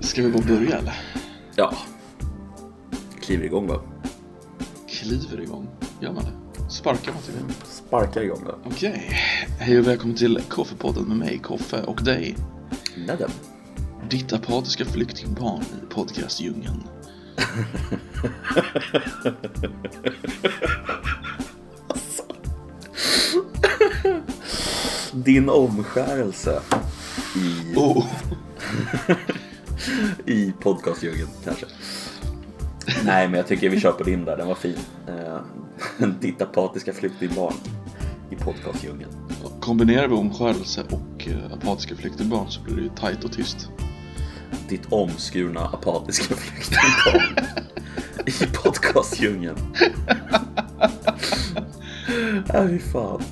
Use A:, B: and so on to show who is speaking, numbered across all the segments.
A: Ska vi bara börja eller?
B: Ja. Kliver igång va?
A: Kliver igång. Gör man det? Sparkar man till det?
B: Sparkar igång va?
A: Okej. Hej och välkommen till Koffepodden med mig, Koffe, och dig.
B: Nedden.
A: Ditt apatiska flyktingbarn i podcastdjungeln.
B: Din omskärelse i,
A: Oh!
B: I podcastdjungeln kanske. Nej men jag tycker vi kör på din där, den var fin. Eh, Ditt apatiska flyktingbarn i podcastdjungeln.
A: Kombinerar vi omskärelse och eh, apatiska flyktingbarn så blir det ju tajt och tyst.
B: Ditt omskurna apatiska flyktingbarn i podcastdjungeln. Ja, fy fan.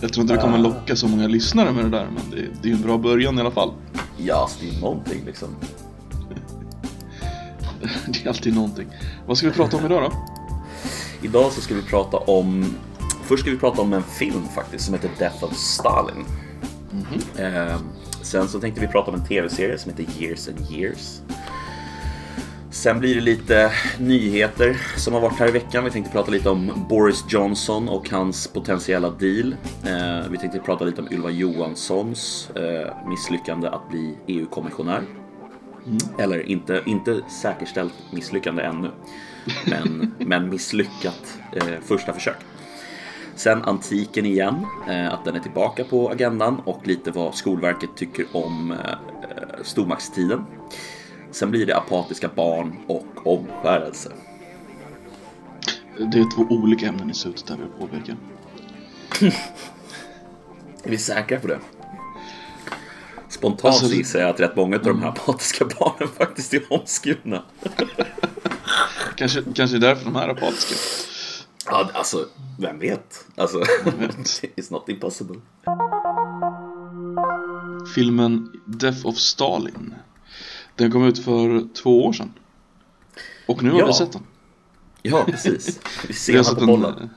A: Jag tror inte vi kommer locka så många lyssnare med det där, men det, det är ju en bra början i alla fall.
B: Ja, alltså, det är någonting liksom.
A: Det är alltid någonting. Vad ska vi prata om idag då?
B: Idag så ska vi prata om Först ska vi prata om en film faktiskt som heter Death of Stalin. Eh, sen så tänkte vi prata om en tv-serie som heter Years and Years. Sen blir det lite nyheter som har varit här i veckan. Vi tänkte prata lite om Boris Johnson och hans potentiella deal. Eh, vi tänkte prata lite om Ylva Johanssons eh, misslyckande att bli EU-kommissionär. Eller inte, inte säkerställt misslyckande ännu. Men, men misslyckat eh, första försök. Sen antiken igen, eh, att den är tillbaka på agendan och lite vad Skolverket tycker om eh, stormaktstiden. Sen blir det apatiska barn och omskärelse.
A: Det är två olika ämnen i slutet där vi vill påpeka.
B: Är vi säkra på det? Spontant
A: Alltså-
B: så gissar jag att rätt många av de här apatiska barnen faktiskt är omskurna.
A: Kanske, kanske därför de här är apatiska.
B: Ja, alltså, vem vet? Alltså,
A: vet?
B: it's not impossible.
A: Filmen Death of Stalin. Den kom ut för två år sedan. Och nu har
B: Ja.
A: vi sett den.
B: Ja, precis. Vi ser
A: sett
B: på
A: den.
B: bollen.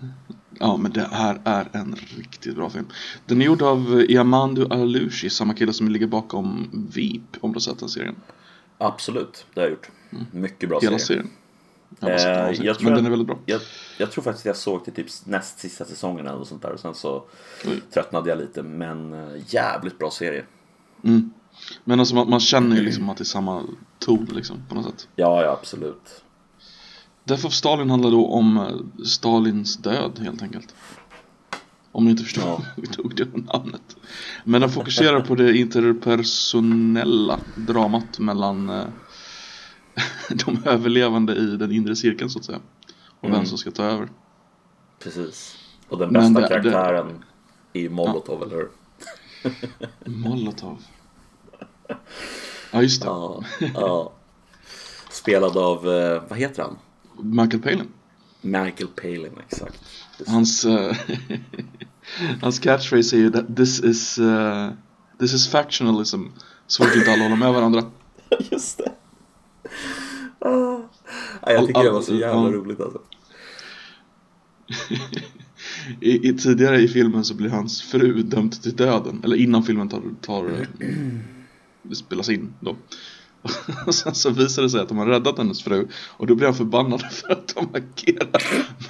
A: Ja, men det här är en riktigt bra film. Den är gjord av Yamandu Alushi, samma kille som ligger bakom Veep, om du har sett den serien.
B: Absolut, det har jag gjort. Mycket bra
A: Hela
B: serie.
A: serien. Bara sett
B: Eh, jag tror
A: men den är väldigt bra.
B: Jag, jag tror faktiskt jag såg till typ näst sista säsongen eller något sånt där och sen så
A: Oj.
B: tröttnade jag lite men eh, jävligt bra serie.
A: Mm. Men alltså man, man känner ju liksom att det är samma ton liksom, på något sätt.
B: Ja, ja absolut.
A: Death of Stalin handlar då om eh, Stalins död helt enkelt. Om ni inte förstår,
B: Ja.
A: vi tog det namnet. Men den fokuserar på det interpersonella dramat mellan eh, de överlevande i den inre cirkeln så att säga. Och vem
B: Mm.
A: som ska ta över.
B: Precis. Och den bästa
A: det- det-
B: karaktären är ju Molotov, eller hur?
A: Molotov. Ja just det,
B: Ja, ja. Spelad av, eh, vad heter han?
A: Michael Palin.
B: Michael Palin, exakt.
A: Hans, eh, hans catchphrase är ju that this is, eh, this is factionalism. Så att inte alla håller med varandra.
B: Just det. Ah. Ja, jag tycker
A: All-
B: det var så
A: all-
B: jävla
A: ja.
B: roligt alltså.
A: I, i, tidigare i filmen så blir hans fru dömd till döden. Eller innan filmen tar, tar eh, spelas in då. Och sen så visar det sig att de har räddat hennes fru. Och då blir han förbannad för att de agerar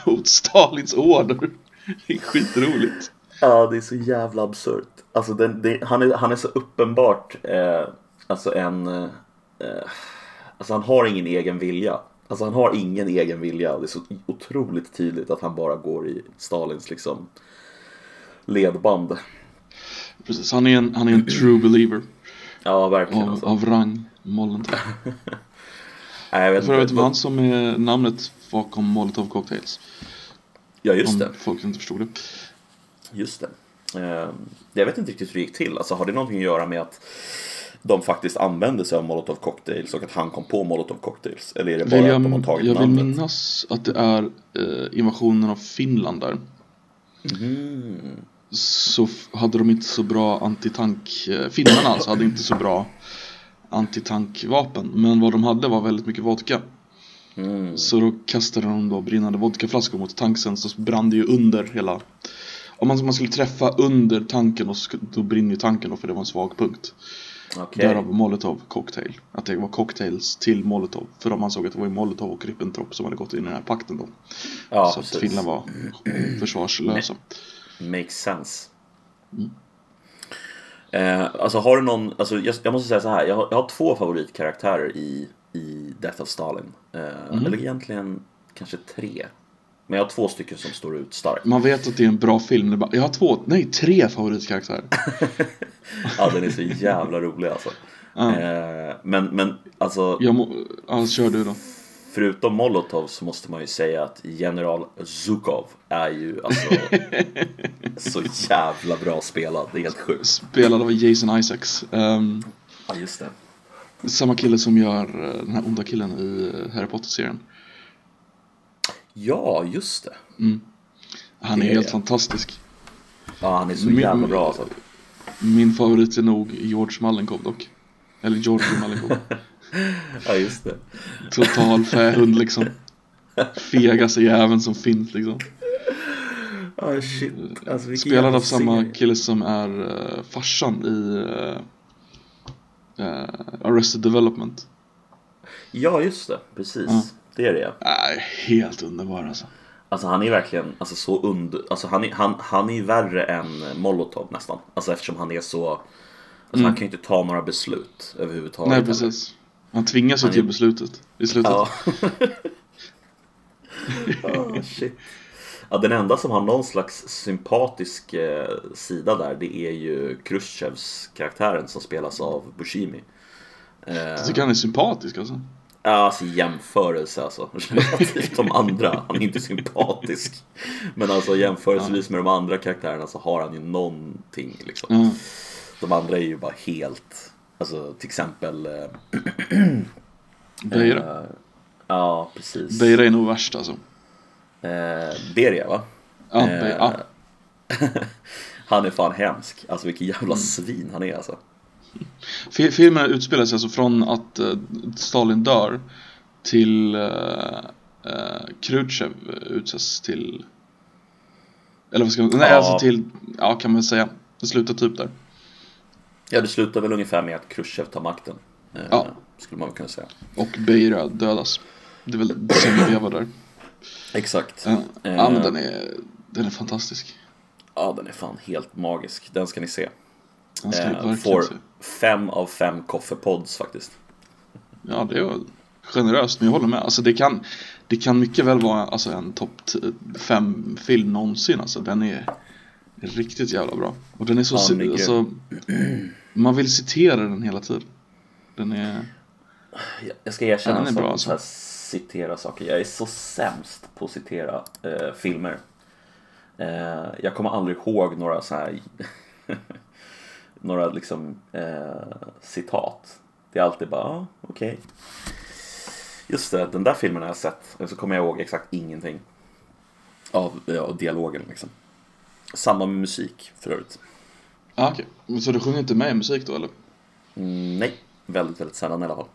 A: mot Stalins order. Det är skitroligt.
B: Ja, det är så jävla absurt. Alltså, den, det, han, är, han är så uppenbart eh, alltså en... Eh, alltså han har ingen egen vilja. Alltså han har ingen egen vilja och det är så otroligt tydligt att han bara går i Stalins liksom ledband.
A: Precis, han är en, han är en true believer.
B: Ja, verkligen.
A: Av,
B: Alltså.
A: av rang, Molotov.
B: Nej, jag vet
A: För övrigt han som är namnet bakom Molotov Cocktails.
B: Ja, just
A: Om
B: det.
A: folk inte förstod det.
B: Just det. Eh, jag vet inte riktigt hur det gick till. Alltså, har det någonting att göra med att de faktiskt använde sig av Molotov cocktails och att han kom på Molotov cocktails? Eller är det bara
A: Vill
B: att de har
A: jag,
B: tagit
A: jag vill
B: namnet?
A: minnas att det är eh, invasionen av Finland där.
B: Mm.
A: Så hade de inte så bra antitank, eh, finnarna alltså hade inte så bra antitankvapen. Men vad de hade var väldigt mycket vodka.
B: Mm.
A: Så då kastade de då brinnande vodkaflaskor mot tanksen så brann det ju under hela Om man, man skulle träffa under tanken och sk- då brinner ju tanken då för det var en svag punkt
B: Okej.
A: Därav Molotov cocktail. Att det var cocktails till Molotov. För de ansåg att det var ju Molotov och Ribbentrop som hade gått in i den här pakten då.
B: Ja,
A: så att
B: precis.
A: Finland var försvarslösa.
B: Makes sense.
A: Mm.
B: Eh, alltså har du någon, alltså jag, jag måste säga så här, jag har, jag har två favoritkaraktärer i, i Death of Stalin. Eh,
A: Mm.
B: Eller egentligen kanske tre. Men jag har två stycken som står ut starkt.
A: Man vet att det är en bra film. Bara, jag har två, nej tre favoritkaraktärer.
B: Ja, den är så jävla rolig alltså.
A: Ja.
B: Eh, men, men alltså,
A: Jag må, ja, kör du då.
B: Förutom Molotov så måste man ju säga att General Zukov är ju alltså så jävla bra spelad. Det är helt sjukt.
A: Spelad av Jason Isaacs. Ehm,
B: Ja, just det.
A: samma kille som gör eh, den här onda killen i eh, Harry Potter-serien.
B: Ja, just det.
A: Han är
B: Det är
A: helt
B: det.
A: fantastisk.
B: Ja, han är så
A: Min-
B: jävla bra alltså.
A: Min favorit är nog George Malenkov dock. Eller George Malenkov.
B: Ja, just det.
A: Total fähund liksom. Fegaste jäveln som finns liksom.
B: Ja, shit. Alltså,
A: Spelad av samma kille som är uh, farsan i eh, eh, Arrested Development.
B: Ja, just det. Precis.
A: Ja.
B: Det är det.
A: Nej, helt underbar alltså.
B: Alltså han är verkligen alltså, så under... Alltså han är, han, han är värre än Molotov nästan. Alltså eftersom han är så... Alltså han kan ju inte ta några beslut överhuvudtaget.
A: Nej, precis. Han tvingas
B: är-
A: till beslutet i slutet.
B: Ja. oh, shit. Ja, den enda som har någon slags sympatisk eh, sida där det är ju Khrushchevs karaktären som spelas av Buscemi. Eh,
A: Jag tycker han är sympatisk alltså.
B: Ja, alltså jämförelse alltså. Relativt de andra. Han är inte sympatisk. Men alltså jämförelsevis med de andra karaktärerna så har han ju någonting liksom.
A: Ja.
B: De andra är ju bara helt, alltså till exempel eh,
A: Beira.
B: eh, Ja, precis.
A: Beira är nog värst alltså.
B: Eh, Beria va?
A: Ja,
B: Eh.
A: Ja.
B: Han är fan hemsk. Alltså vilken
A: Mm.
B: jävla svin han är alltså.
A: Fi- Filmen utspelar sig alltså från att eh, Stalin dör till uh, uh, Khrushchev utses till Eller vad ska man, nej
B: Ja.
A: alltså till, ja kan man säga Det slutar typ där
B: Ja, det slutar väl ungefär med att Khrushchev tar makten. Eh,
A: Ja.
B: Skulle man väl kunna säga.
A: Och Beira dödas Det är väl det som lever där
B: Exakt.
A: Ja, ja men
B: Eh.
A: den är, den är fantastisk
B: Ja, den är fan helt magisk. Den ska ni se.
A: Den ska
B: Eh, får
A: se
B: fem av fem koffepods faktiskt.
A: Ja det är generöst men jag håller med alltså det kan Det kan mycket väl vara alltså, en topp 5 film någonsin alltså den är Riktigt jävla bra Och den är så,
B: Ja, den
A: alltså, Man vill citera den hela tiden Den är
B: Jag- ska erkänna
A: Ja, den är bra, alltså.
B: citera saker. Jag är så sämst på att citera eh, filmer. Eh, jag kommer aldrig ihåg några så här några liksom eh, citat. Det är alltid bara, ah, okej. Just det, den där filmen har jag sett. Och så kommer jag ihåg exakt ingenting. Av, ja, av dialogen liksom. Samma med musik för övrigt.
A: Ja okej, Men så du sjunger inte med i musik då eller?
B: Mm, nej, väldigt, väldigt sällan i alla fall.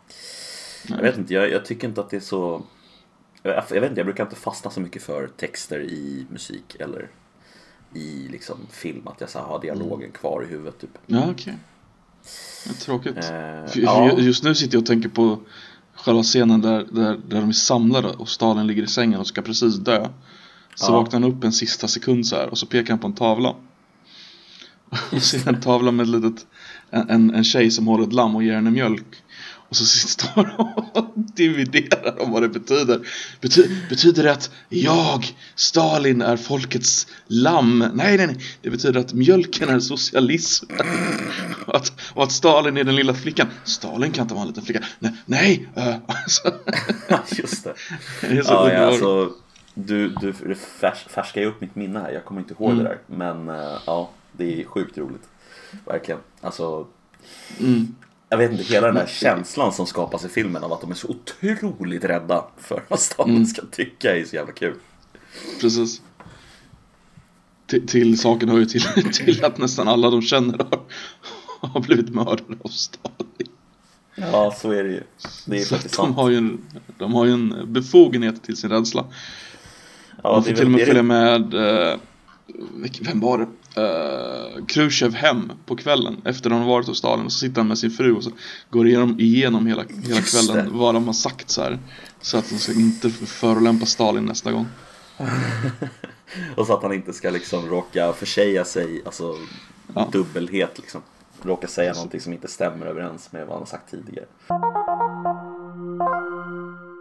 A: Nej.
B: Jag vet inte, jag, jag tycker inte att det är så... Jag, jag vet inte, jag brukar inte fastna så mycket för texter i musik eller i liksom film. Att jag så har dialogen kvar i huvudet typ.
A: Ja okej är Tråkigt
B: Eh,
A: för, för
B: ja.
A: Just nu sitter jag och tänker på Själva scenen där, där, där de är samlade och Stalin ligger i sängen och ska precis dö Så
B: Ja.
A: vaknar han upp en sista sekund så här och så pekar han på en tavla Och ser en tavla med ett litet en, en, tjej som håller ett lamm och ger henne mjölk Och så står de och dividerar om vad det betyder Bety, Betyder det att jag, Stalin, är folkets lamm? Nej, nej, nej Det betyder att mjölken är socialism och att, och att Stalin är den lilla flickan Stalin kan inte vara en liten flicka Nej, nej alltså,
B: Just det.
A: det är så
B: Ja, ja, alltså, du, du färs, färskar ju upp mitt minne här. Jag kommer inte ihåg
A: Mm.
B: det där. Men eh, ja, det är sjukt roligt. Verkligen. Alltså,
A: Mm.
B: jag vet inte, hela den här känslan som skapas i filmen av att de är så otroligt rädda för vad Stalin
A: Mm.
B: ska tycka är så jävla kul.
A: Precis. Till, till saken hör ju till, till att nästan alla de känner har, har blivit mördade av Stalin.
B: Ja, så är det ju. Det är
A: Så
B: faktiskt
A: de
B: sant.
A: har, ju en, de har ju en befogenhet till sin rädsla.
B: Ja, det
A: får till och med följa med, eh, vem var det? Uh, Khrushchev hem på kvällen. Efter att han varit hos Stalin och så sitter han med sin fru och så går igenom, igenom hela, hela kvällen vad de har sagt så här Så att de ska inte förolämpa Stalin nästa gång.
B: Och så att han inte ska liksom råka försäga sig, alltså ja. dubbelhet liksom. Råka säga Precis. någonting som inte stämmer överens med vad han har sagt tidigare.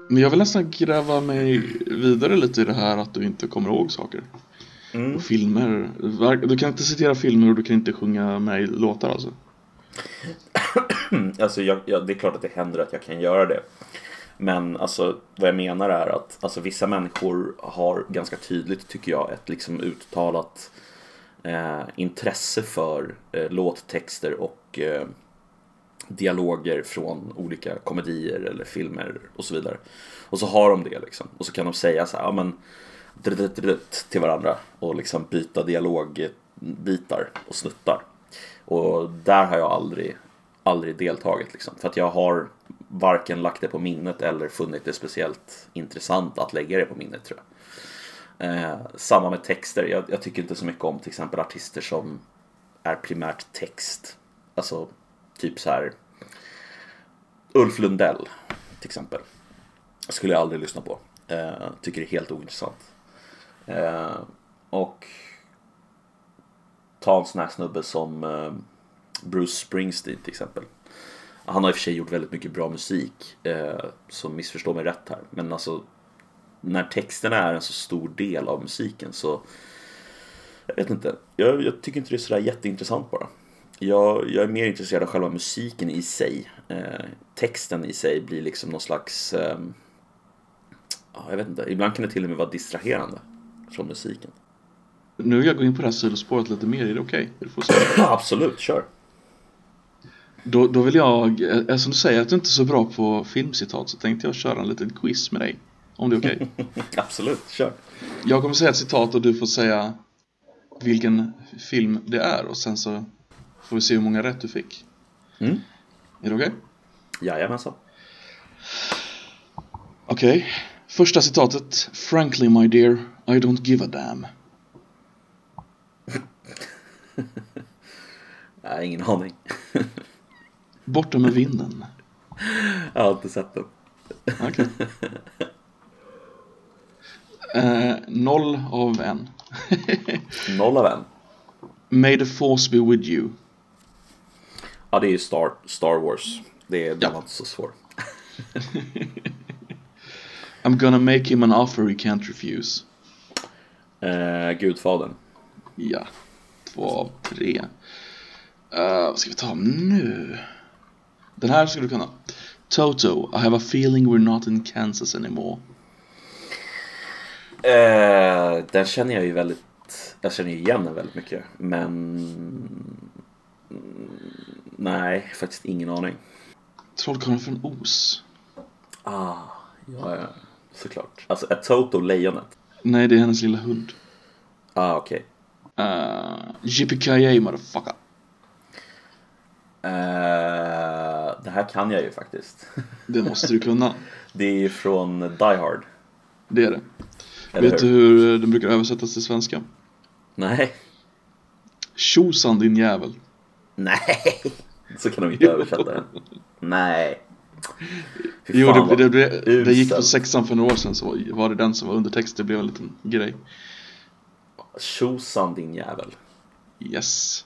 A: Men jag vill nästan gräva mig vidare lite i det här att du inte kommer ihåg saker Mm. Och filmer. Du kan inte citera filmer och du kan inte sjunga med i låtar alltså?
B: alltså jag, jag, det är klart att det händer att jag kan göra det. Men alltså vad jag menar är att alltså, vissa människor har ganska tydligt tycker jag ett liksom uttalat eh, intresse för eh, låttexter och eh, dialoger från olika komedier eller filmer och så vidare. Och så har de det liksom. Och så kan de säga så här, ja men till varandra och liksom byta dialogbitar och snuttar. Och där har jag aldrig, aldrig deltagit liksom. För att jag har varken lagt det på minnet eller funnit det speciellt intressant att lägga det på minnet tror jag. Eh, samma med texter. Jag, jag, tycker inte så mycket om till exempel artister som är primärt text. Alltså typ så här Ulf Lundell till exempel. Skulle jag aldrig lyssna på. Eh, tycker det är helt ointressant. Eh, och ta en sån här snubbe som eh, Bruce Springsteen till exempel. Han har i och för sig gjort väldigt mycket bra musik, eh, så missförstå mig rätt här. Men alltså, när texterna är en så stor del av musiken så jag vet inte, jag, jag tycker inte det är sådär jätteintressant bara. Jag, jag, är mer intresserad av själva musiken i sig. Eh, texten i sig blir liksom någon slags, eh, jag vet inte, ibland kan det till och med vara distraherande från musiken.
A: Nu vill jag gå in på det här sidospåret lite mer, är det okej? Okay?
B: Absolut, kör!
A: Då, då vill jag, eftersom du säger att du inte är så bra på filmcitat så tänkte jag köra en liten quiz med dig. Om det är okej?
B: Okay? Absolut, kör!
A: Jag kommer säga ett citat och du får säga vilken film det är och sen så får vi se hur många rätt du fick. Mm. Är det okej? Okay?
B: Jajamensan.
A: Okej. Okay. Första citatet. Frankly my dear, I don't give a damn.
B: Nej, ingen aning.
A: Borta med vinden.
B: Jag har inte sett den.
A: Okay. Eh, noll av en.
B: noll av en?
A: May the force be with you.
B: Ja, det är ju Star, Star Wars. Det är, ja. inte så svår.
A: I'm gonna make him an offer he can't refuse.
B: Eh, Gudfadern.
A: Ja, två av tre. Uh, vad ska vi ta nu? Den här ska du kunna. Toto, I have a feeling we're not in Kansas anymore.
B: Eh, den känner jag ju väldigt, jag känner ju igen den väldigt mycket. Men nej, faktiskt ingen aning.
A: Trollkarlen från Os.
B: Ah, ja, ja. Såklart. Alltså, är Toto lejonet?
A: Nej, det är hennes lilla hund.
B: Ah, okej.
A: Okay. Uh, Yippee motherfucker.
B: Uh, det här kan jag ju faktiskt.
A: det måste du kunna.
B: det är från Die Hard.
A: Det är det. Eller Vet hur? du hur den brukar översättas till svenska?
B: Nej.
A: Tjosan din jävel.
B: Nej, så kan de inte översätta den. Nej.
A: Jo, det, det, det, det, gick på sexan för några år sedan så var det den som var undertext. Det blev en liten grej.
B: Tjosan din jävel.
A: Yes.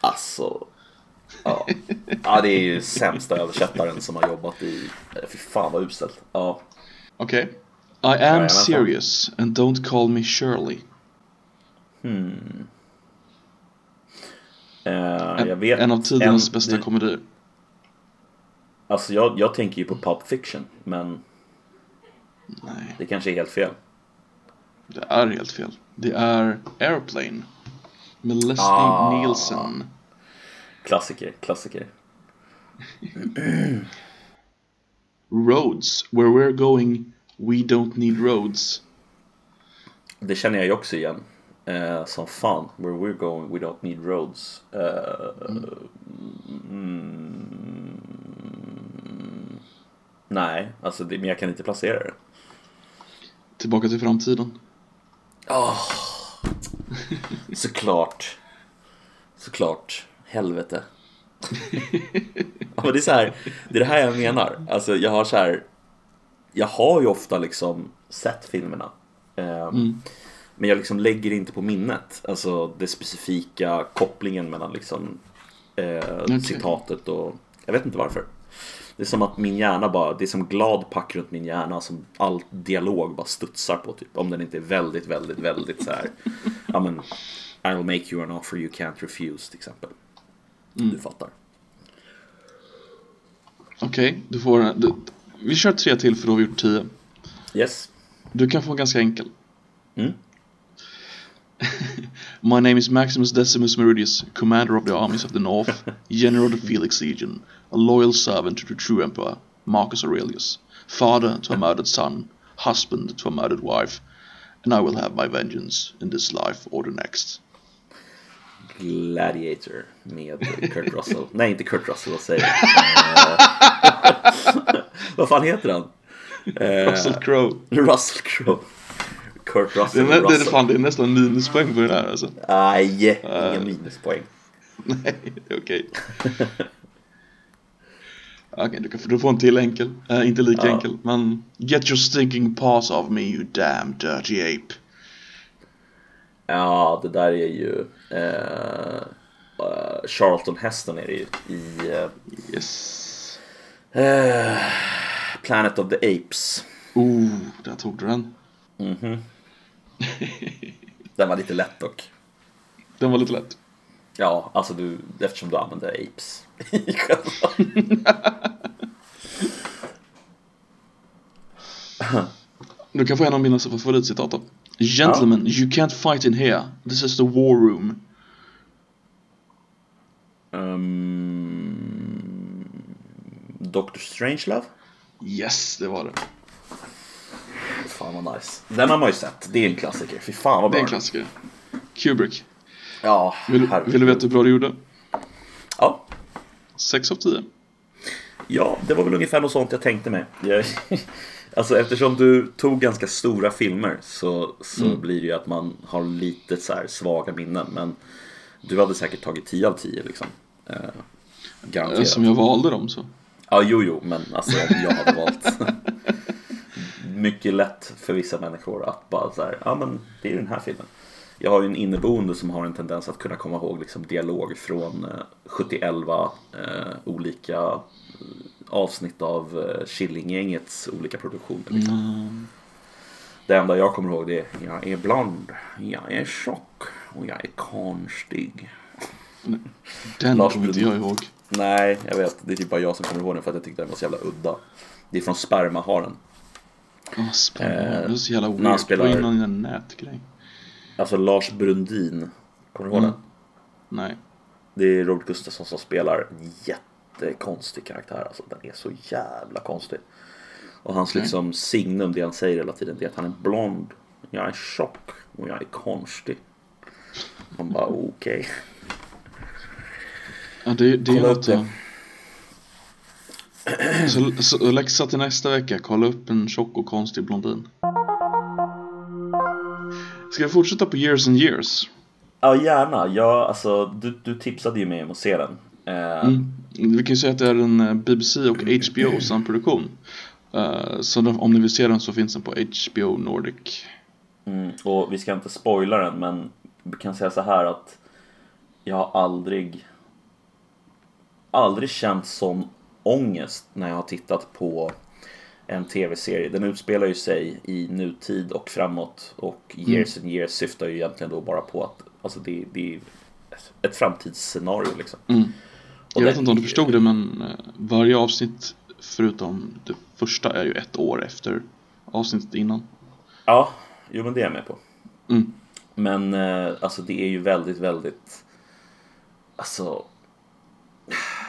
B: Alltså. Ja. ja, det är ju sämsta översättaren som har jobbat i... Fy fan vad uselt. Ja.
A: Okej. Okay. I am ja, serious and don't call me Shirley.
B: Hmm. Uh, jag vet.
A: En av tidernas bästa komedier.
B: Alltså jag, jag tänker ju på Pulp Fiction, men
A: Nej.
B: det kanske är helt fel.
A: Det är helt fel. Det är Airplane med Leslie ah. Nielsen.
B: Klassiker, klassiker.
A: roads, where we're going, we don't need roads.
B: Det känner jag ju också igen. Uh, som fan, where we're going, we don't need roads. Uh, mm. Mm, nej, alltså det, men jag kan inte placera det.
A: Tillbaka till framtiden.
B: Oh, såklart. såklart. Helvete. ja, men det är så här, det är det här jag menar. Alltså jag har så här, jag har ju ofta liksom sett filmerna. Eh, Men jag liksom lägger inte på minnet, alltså det specifika kopplingen mellan liksom eh, citatet och, jag vet inte varför. Det är som att min hjärna bara, det är som glad pack runt min hjärna som all dialog bara studsar på typ. Om den inte är väldigt, väldigt, väldigt så här. ja men, I'll make you an offer you can't refuse till exempel. Du fattar.
A: Okej, du får... Du, vi kör tre till för då har vi gjort tio.
B: Yes.
A: Du kan få ganska enkel.
B: Mm.
A: My name is Maximus Decimus Meridius, commander of the armies of the north, general of the Felix Legion, a loyal servant to the true emperor, Marcus Aurelius, father to a murdered son, husband to a murdered wife, and I will have my vengeance in this life or the next.
B: Gladiator med Kurt Russell. Nej, inte Kurt Russell, vad säger jag? Eh, vad fan heter han? Eh,
A: Russell Crowe.
B: Russell Crowe. Kurt
A: Det är,
B: Russell.
A: det, är,
B: Russell.
A: fan, det är nästan minuspoäng på det där alltså.
B: Nej, inga minuspoäng.
A: Nej, det är okej. Okej, du, kan, du får en till enkel. Eh, inte lika
B: Ja.
A: enkel, men Get your stinking paws off me you damn dirty ape.
B: Ja, det där är ju... Eh, Charlton Heston är det ju i eh,
A: Yes.
B: Planet of the Apes.
A: Oh, där tog du den.
B: Den var lite lätt dock.
A: Den var lite lätt.
B: Ja, alltså du, eftersom du använder apes i själva.
A: Du kan få en av mina favoritcitat då. Gentlemen, you can't fight in here. This is the war room.
B: Um, Dr. Strangelove?
A: Yes, det var det.
B: Fan vad nice. Den har man ju sett. Det är en klassiker. Fy fan vad
A: Det
B: bra.
A: är en klassiker. Kubrick.
B: Ja,
A: Vill, vill du veta hur bra du gjorde?
B: Ja.
A: 6 av 10.
B: ja, det var väl ungefär något sånt jag tänkte mig. Jag, alltså eftersom du tog ganska stora filmer så, så
A: Mm.
B: blir det ju att man har lite så här svaga minnen. Men du hade säkert tagit 10 av 10 liksom. Eh, garanterat.
A: Som jag valde dem så.
B: Ja, jo, jo, men alltså jag hade valt mycket lätt för vissa människor att bara så här, ja men det är ju den här filmen. Jag har ju en inneboende som har en tendens att kunna komma ihåg liksom dialog från eh, 71 eh, olika eh, avsnitt av eh, Killinggängets olika produktioner. Liksom.
A: Mm.
B: Det enda jag kommer ihåg det är jag är blond, jag är tjock och jag är konstig.
A: Den
B: Lars
A: kommer inte jag ihåg.
B: Nej, jag vet. Det är typ bara jag som kommer ihåg den för att jag tyckte den var så jävla udda. Det är från Spermaharen.
A: Åh, spännande.
B: Eh,
A: det är så jävla weird. Det
B: spelar-
A: var innan den nätgrej.
B: Alltså Lars Brundin. Kommer du ihåg
A: Mm.
B: den?
A: Nej.
B: Det är Robert Gustafsson som spelar en jättekonstig karaktär. Alltså den är så jävla konstig. Och hans
A: Okej.
B: liksom signum, det han säger hela tiden, det är att han är blond. Jag är tjock och jag är konstig. Man bara okej.
A: Ja, det, det är något. Så, så läxa till nästa vecka. Kolla upp en tjock och konstig blondin. Ska vi fortsätta på years and years?
B: Ja gärna. Ja, alltså, du, du tipsade ju mig om att se den. Eh,
A: Mm. Vi kan ju säga att det är en eh, BBC och HBO samproduktion. Uh, så den- om ni vill se den så finns den på HBO Nordic.
B: Mm, och vi ska inte spoila den men vi kan säga så här att jag har aldrig aldrig känt sån ångest när jag har tittat på en tv-serie. Den utspelar ju sig i nutid och framåt och years and years syftar ju egentligen då bara på att alltså det, det är ett framtidsscenario liksom.
A: Mm. Jag vet inte om du förstod det men eh, varje avsnitt förutom det första är ju ett år efter avsnittet innan.
B: Ja, jo men det är jag med på.
A: Mm.
B: Men eh, alltså det är ju väldigt, väldigt Alltså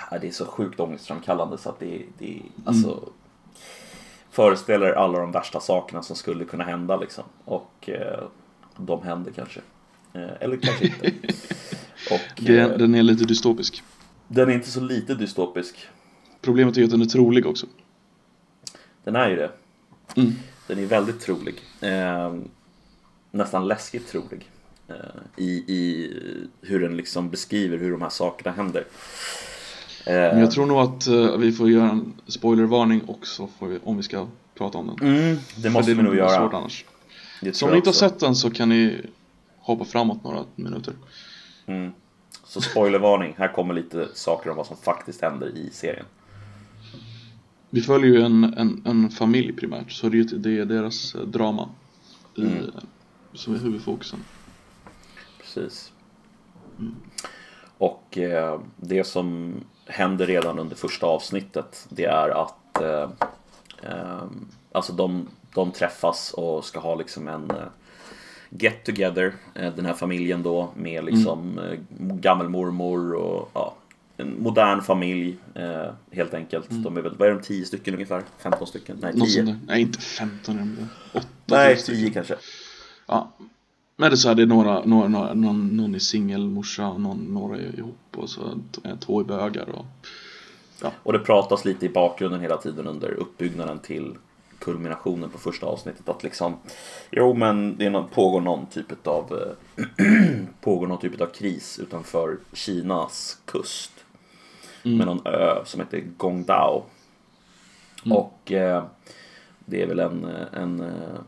B: Det är så sjukt ångestframkallande så att det, det alltså Föreställer alla de värsta sakerna som skulle kunna hända liksom Och eh, de händer kanske eh, Eller kanske inte Och
A: Det,
B: eh,
A: den är lite dystopisk.
B: den är inte så lite dystopisk
A: Problemet är ju att den är trolig också.
B: Den är ju det
A: Mm.
B: Den är väldigt trolig eh, Nästan läskigt trolig i, i hur den liksom beskriver hur de här sakerna händer.
A: Men jag tror nog att uh, vi får göra en spoilervarning också vi, om vi ska prata om den.
B: Mm, det måste
A: För
B: vi nog göra.
A: svårt annars.
B: Det
A: Så om ni inte har sett den så kan ni hoppa framåt några minuter.
B: Mm. Så spoilervarning, här kommer lite saker om vad som faktiskt händer i serien.
A: Vi följer ju en, en, en familj primärt, så det är, det är deras eh, drama i,
B: Mm.
A: som är huvudfokusen.
B: Precis. Och eh, det som händer redan under första avsnittet det är att eh, eh, alltså de, de träffas och ska ha liksom en eh, get together, eh, den här familjen då med liksom eh, gammelmormor och ja, en modern familj eh, helt enkelt. De är väl, vad är de, 10 stycken ungefär? 15 stycken? Nej,
A: Något
B: 10.
A: sånt där. Nej, inte 15 är de 8
B: Nej, 10 kanske.
A: Ja. Men det är så är några, några, några någon, någon är singelmorsa, någon, några är ihop och så två är bögar och
B: Och det pratas lite i bakgrunden hela tiden under uppbyggnaden till kulminationen på första avsnittet att liksom Jo men det är någon, pågår någon typ av pågår någon typ av kris utanför Kinas kust. Med någon ö som heter Gongdao och eh, det är väl en, eh, en, eh,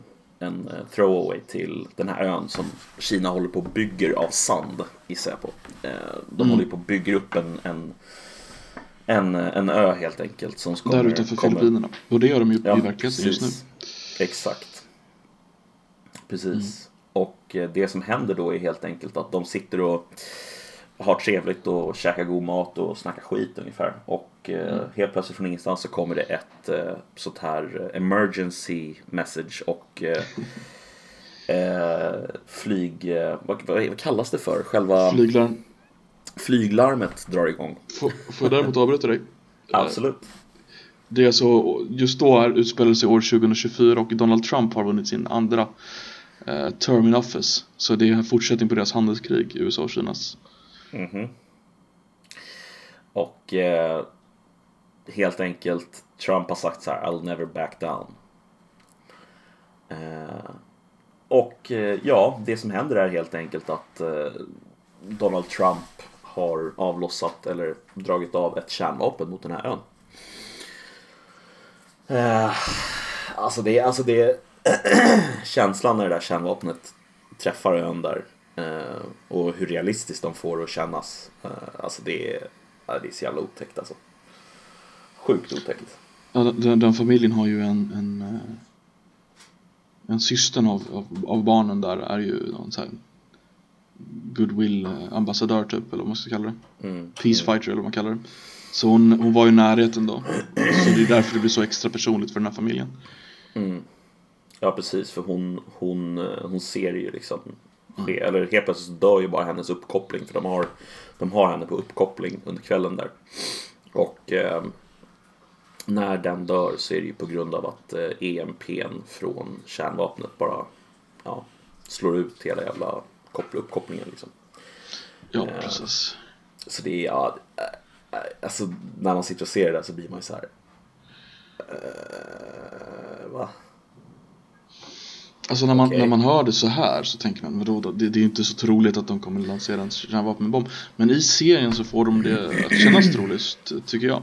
B: en eh, throwaway till den här ön som Kina håller på och bygger av sand gissar jag på. Eh, de håller ju på och bygger upp en, en en, en ö helt enkelt som kommer,
A: där utanför
B: kommer-
A: Filippinerna. Och det gör de ju
B: Ja,
A: i verkligheten just nu.
B: Exakt. Precis.
A: Mm.
B: Och eh, det som händer då är helt enkelt att de sitter och har trevligt och käkar god mat och snackar skit ungefär. Och eh,
A: Mm.
B: helt plötsligt från ingenstans så kommer det ett eh, sånt här eh, emergency message och eh, eh, flyg... Vad, vad, kallas det för? Själva
A: Flyglarm.
B: flyglarmet drar igång.
A: Får, får jag däremot avbryta dig?
B: Absolut.
A: Det är så, just då är utspelar sig år 2024 och Donald Trump har vunnit sin andra term in office. Så det är en fortsättning på deras handelskrig, USA och Kinas.
B: Mhm. Och eh, helt enkelt Trump har sagt så här I'll never back down. Eh, och eh, ja, det som händer är helt enkelt att eh, Donald Trump har avlossat eller dragit av ett kärnvapen mot den här ön. Eh, alltså det, alltså det känslan när det där kärnvapnet träffar ön där och hur realistiskt de får att kännas. Eh, alltså det är, det är så jävla otäckt alltså. Sjukt otäckt.
A: Ja, den, den familjen har ju en, en, eh, en systern av, av, av barnen där är ju någon så här goodwill eh, ambassadör typ, eller vad man ska kalla det.
B: Mm.
A: Peacefighter eller vad man kallar det. Så hon, hon var i närheten då. Så det är därför det blir så extra personligt för den här familjen.
B: Mm. Ja precis, för hon, hon, eh, hon ser ju liksom ske, eller helt plötsligt så dör ju bara hennes uppkoppling för de har, de har henne på uppkoppling under kvällen där. Och eh, när den dör så är det ju på grund av att eh, EMPn från kärnvapnet bara ja, slår ut hela jävla koppl- uppkopplingen liksom.
A: Ja,
B: Eh.
A: precis.
B: Så det är, ja, äh, alltså när man sitter och ser det där så blir man ju så här. eh, va?
A: Alltså när man,
B: Okej.
A: när man hör det så här så tänker man vadå då? Det, det är inte så troligt att de kommer lansera en kärnvapenbomb. Men i serien så får de det att kännas troligt, tycker jag.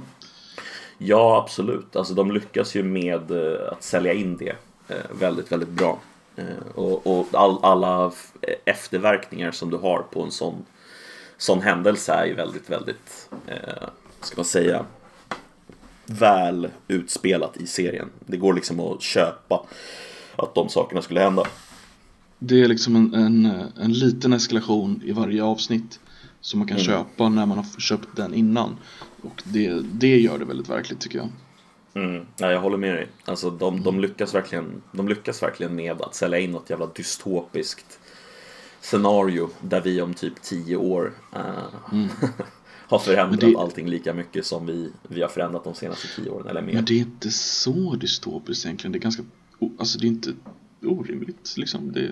B: Ja, absolut. Alltså de lyckas ju med eh, att sälja in det eh, väldigt, väldigt bra. Eh, och och all, alla efterverkningar som du har på en sån, sån händelse är ju väldigt, väldigt, ska man säga, väl utspelat i serien. Det går liksom att köpa att de sakerna skulle hända.
A: Det är liksom en, en, en liten eskalation i varje avsnitt som man kan
B: Mm.
A: köpa när man har köpt den innan. Och det, det gör det väldigt verkligt tycker jag.
B: Mm. Ja, jag håller med dig. Alltså, de, de, lyckas verkligen, de lyckas verkligen med att sälja in något jävla dystopiskt scenario där vi om typ tio år eh, har förändrat
A: det-
B: allting lika mycket som vi, vi har förändrat de senaste tio åren eller mer.
A: Men det är inte så dystopiskt egentligen. Det är ganska, alltså det är inte orimligt liksom. Det,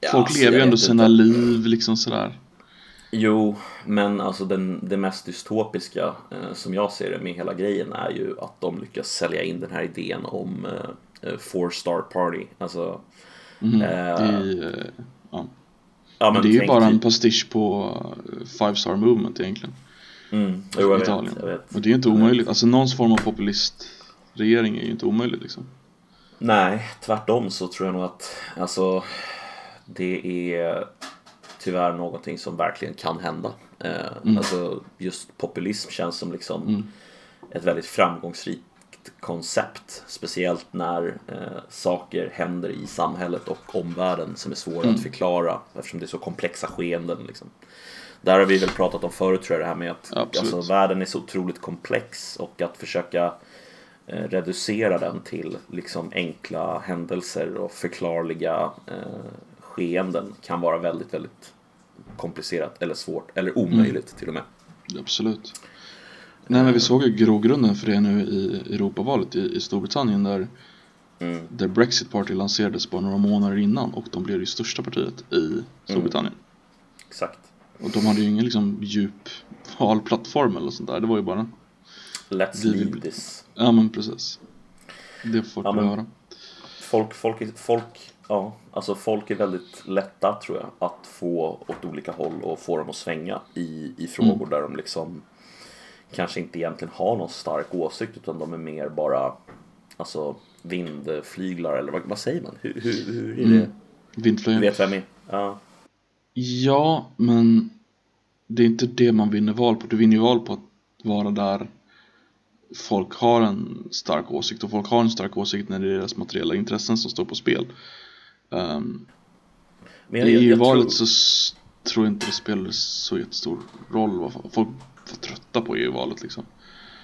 B: Ja,
A: folk
B: alltså,
A: lever ju ändå sina
B: inte.
A: liv liksom sådär.
B: Jo, men alltså den, det mest dystopiska eh, som jag ser det med hela grejen är ju att de lyckas sälja in den här idén om eh, eh, four star party. Alltså,
A: Mhm.
B: Eh.
A: I, eh, ja.
B: Ja, men
A: det är ju bara en
B: typ-
A: pastisch på eh, Five Star Movement egentligen.
B: Mm. Jo, jag
A: Italien.
B: vet, jag vet.
A: Och det är ju inte omöjligt. Alltså någon form av populistregering är ju inte omöjligt liksom.
B: Nej, tvärtom så tror jag nog att alltså, det är tyvärr någonting som verkligen kan hända. Eh, Alltså just populism känns som liksom ett väldigt framgångsrikt koncept. Speciellt när eh, saker händer i samhället och omvärlden som är svåra att förklara eftersom det är så komplexa skeenden. Liksom. Där har vi väl pratat om förut tror jag det här med att alltså, världen är så otroligt komplex och att försöka reducera den till liksom enkla händelser och förklarliga eh, skeenden kan vara väldigt, väldigt komplicerat eller svårt eller omöjligt till och med.
A: Absolut. Nej men vi såg ju grogrunden för det nu i Europavalet i, i Storbritannien där,
B: Mm.
A: där Brexit Party lanserades bara några månader innan och de blev det största partiet i Storbritannien.
B: Exakt.
A: Och de hade ju ingen liksom djup valplattform eller sånt där, det var ju bara
B: Let's
A: Vi-
B: leave this.
A: Ja men precis. Det får
B: Ja,
A: folk
B: men-
A: höra.
B: Folk, folk, folk, ja, alltså folk är väldigt lätta tror jag att få åt olika håll och få dem att svänga i, i frågor där de liksom kanske inte egentligen har någon stark åsikt utan de är mer bara alltså vindflyglar eller vad, vad säger man? Hur, hur, hur är det? Du
A: Vindflöjel.
B: vet vem jag är? Ja,
A: Ja, men det är inte det man vinner val på. Du vinner ju val på att vara där folk har en stark åsikt och folk har en stark åsikt när det är deras materiella intressen som står på spel. Um,
B: men jag,
A: I EU-valet
B: tror,
A: så tror jag inte det spelar så jättestor roll vad folk var trötta på EU-valet liksom.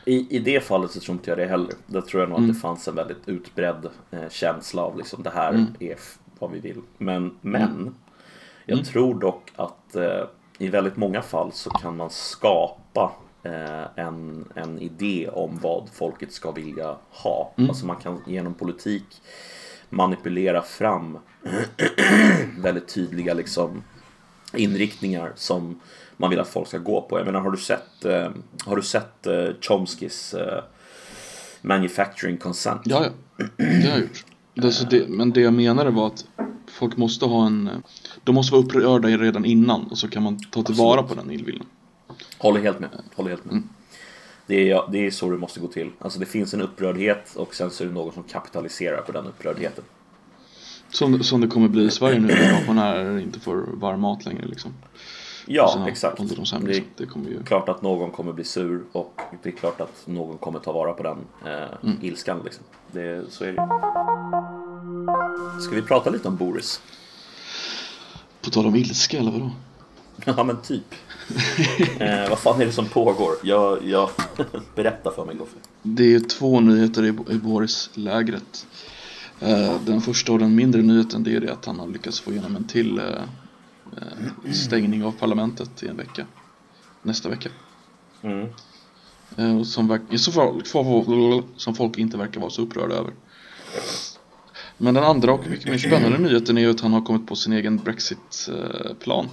B: i, I det fallet så tror inte jag det heller. Där tror jag nog att
A: Mm.
B: det fanns en väldigt utbredd eh, känsla av liksom det här är f- vad vi vill. Men, men jag
A: Mm.
B: tror dock att eh, i väldigt många fall så kan man skapa en, en idé om vad folket ska vilja ha.
A: Mm.
B: Alltså man kan genom politik manipulera fram väldigt tydliga liksom inriktningar som man vill att folk ska gå på. Jag menar, har du sett, eh, har du sett eh, Chomskys eh, Manufacturing Consent?
A: Ja, ja. Det har jag gjort. Det, det, men det jag menade var att folk måste ha en... eh, De måste vara upprörda redan innan och så kan man ta tillvara på den illviljan.
B: Håller helt med. Håller helt med. Det, är, det är så det måste gå till. Alltså det finns en upprördhet och sen så är det någon som kapitaliserar på den upprördheten.
A: Som, som det kommer bli i Sverige nu när pensionärer inte får varm mat längre liksom.
B: Ja,
A: Sina
B: exakt.
A: ålderdomshem,
B: Det är
A: Det kommer ju...
B: klart att någon kommer bli sur och det är klart att någon kommer ta vara på den eh, ilskan. Liksom. Det, så är det Ska vi prata lite om Boris?
A: På tal om ilska eller vadå?
B: Ja men typ. eh, vad fan är det som pågår? Jag, jag berätta för mig Goffe.
A: Det är två nyheter i, i Boris-lägret. Eh, den första och den mindre nyheten det är det att han har lyckats få igenom en till eh, eh, stängning av parlamentet i en vecka. Nästa vecka.
B: Mm.
A: Eh, och som, i så fall, som folk inte verkar vara så upprörda över. Men den andra och mycket mer spännande nyheten är ju att han har kommit på sin egen Brexit-plan.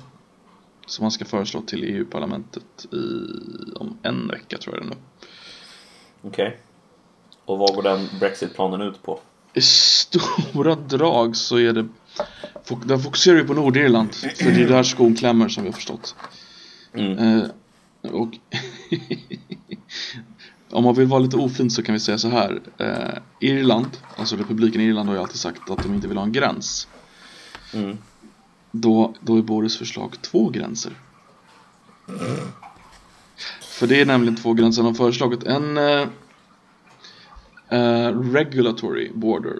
A: Som han ska föreslå till EU-parlamentet i, om en vecka tror jag det är nu.
B: Okej. Och vad går den Brexit-planen ut på?
A: I stora drag så är det Den fokuserar ju på Nordirland För det är där skon klämmer som vi har förstått
B: Mm.
A: eh, Och Om man vill vara lite ofin så kan vi säga så här eh, Irland, alltså republiken Irland har ju alltid sagt att de inte vill ha en gräns
B: Mm.
A: Då, då är Boris förslag två gränser. För det är nämligen två gränser, de har föreslagit en eh, eh, regulatory border.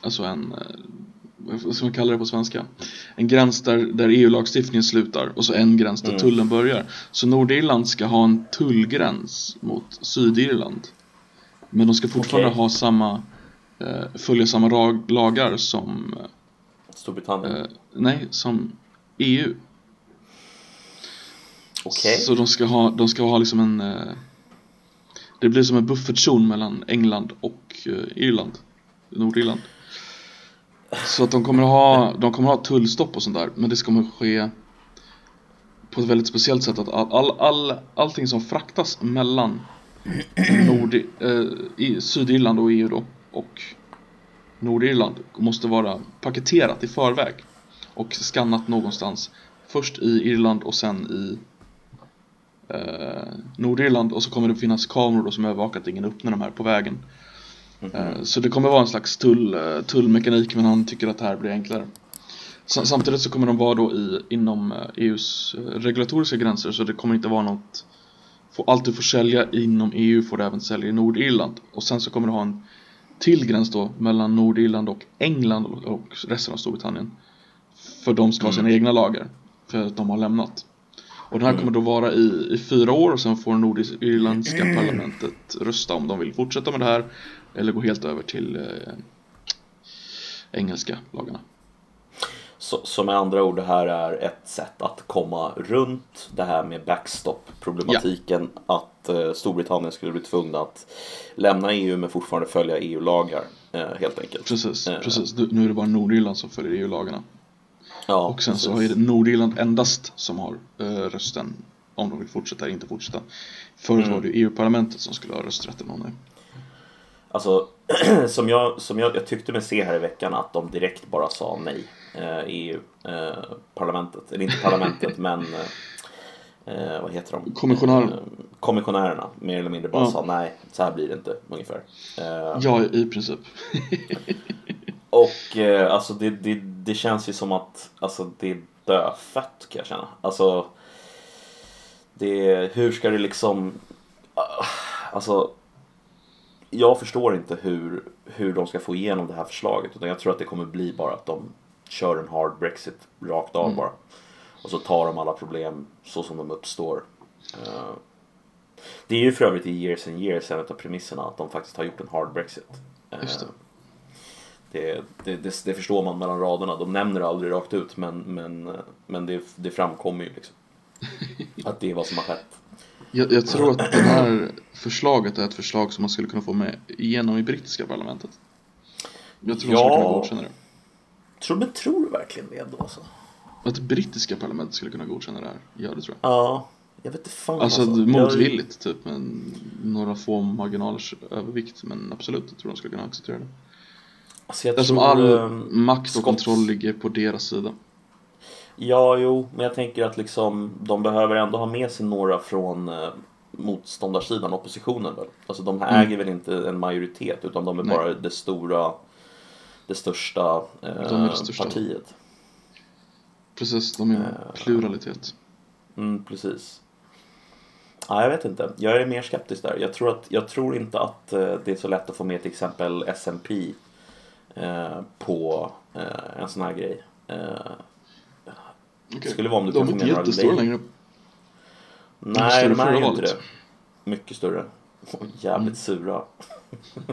A: Alltså en, eh, vad ska man kalla det på svenska? En gräns där, där EU-lagstiftningen slutar och så en gräns där tullen börjar. Så Nordirland ska ha en tullgräns mot Sydirland. Men de ska fortfarande
B: Okej.
A: ha samma, eh, följa samma rag, lagar som
B: Storbritannien?
A: Eh, nej, som EU.
B: Okej.
A: Så de ska ha, de ska ha liksom en... Eh, det blir som en buffertzon mellan England och eh, Irland. Nordirland. Så att de kommer ha, de kommer ha tullstopp och sånt där. Men det kommer ske på ett väldigt speciellt sätt. Att all, all, all, allting som fraktas mellan Nord, eh, i Sydirland och EU då och Nordirland måste vara paketerat i förväg och skannat någonstans. Först i Irland och sen i eh, Nordirland. Och så kommer det finnas kameror som övervakar att ingen öppnar de här på vägen. Eh, så det kommer vara en slags tull, eh, tullmekanik men han tycker att det här blir enklare. Sa- Samtidigt så kommer de vara då i, inom eh, EUs eh, regulatoriska gränser. Så det kommer inte vara något Allt du får sälja inom EU får du även sälja i Nordirland. Och sen så kommer du ha en till gräns då mellan Nordirland och England och, resten av Storbritannien. För de ska ha sina egna lagar för att de har lämnat. Och den här kommer då vara i, i fyra år och sen får Nordirländska parlamentet rösta om de vill fortsätta med det här eller gå helt över till eh, engelska lagarna.
B: Så, så med andra ord, det här är ett sätt att komma runt det här med backstop-problematiken. Att eh, Storbritannien skulle bli tvungna att lämna EU men fortfarande följa EU-lagar. Eh, helt enkelt.
A: Precis,
B: Eh,
A: precis. Nu nu är det bara Nordirland som följer EU-lagarna.
B: Ja,
A: Och sen så
B: precis.
A: är det Nordirland endast som har eh, rösten om de vill fortsätta eller inte fortsätta. Förut
B: Mm.
A: var det ju EU-parlamentet som skulle ha rösträtten om det.
B: Alltså, som, jag, som jag, jag tyckte mig se här i veckan att de direkt bara sa nej. Eh, EU-parlamentet, eller inte parlamentet men eh, eh, vad heter de?
A: Kommissionären.
B: Eh, kommissionärerna mer eller mindre bara
A: Ja.
B: sa nej, så här blir det inte ungefär. Eh,
A: Ja, i princip.
B: Och eh, alltså det, det, det känns ju som att alltså, det är dödfött kan jag känna. Alltså, det, hur ska det liksom... ah, Alltså, jag förstår inte hur, hur de ska få igenom det här förslaget. Utan jag tror att det kommer bli bara att de kör en hard Brexit rakt av bara. Och så tar de alla problem så som de uppstår. Eh, det är ju för övrigt i years and years en av premisserna att de faktiskt har gjort en hard Brexit.
A: Just det.
B: det, det, det, förstår man mellan raderna. De nämner det aldrig rakt ut men, men, men det, det framkommer ju liksom. Att det är vad som har skett.
A: Jag, jag tror att det här förslaget är ett förslag som man skulle kunna få med igenom i brittiska parlamentet. Jag tror de skulle
B: Ja.
A: kunna godkänna det.
B: Tror, men tror du verkligen det då? Alltså?
A: Att brittiska parlamentet skulle kunna godkänna det här. Ja, det tror jag.
B: Ja, jag vet inte fan
A: Alltså
B: Jag-
A: motvilligt typ med några få marginalers övervikt. Men absolut, jag tror de skulle kunna acceptera det.
B: Alltså jag
A: Det är som all
B: ehm,
A: makt och
B: Skotts-
A: kontroll ligger på deras sida.
B: Ja, jo, men jag tänker att liksom de behöver ändå ha med sig några från eh, motståndarsidan, oppositionen väl? Alltså de här
A: Mm.
B: äger väl inte en majoritet utan de är
A: Nej.
B: bara det stora, det största, eh,
A: De det största.
B: partiet.
A: Precis, de är en
B: Eh.
A: pluralitet.
B: Mm, precis. Ja, jag vet inte. Jag är mer skeptisk där. Jag tror, att, jag tror inte att eh, det är så lätt att få med till exempel SMP eh, på eh, en sån här grej. Eh,
A: Okej.
B: skulle vara om du
A: de
B: kan
A: är
B: få
A: inte
B: med några
A: jättestora längre.
B: nej, de är ju inte det. Mycket större. Och jävligt
A: Mm.
B: sura.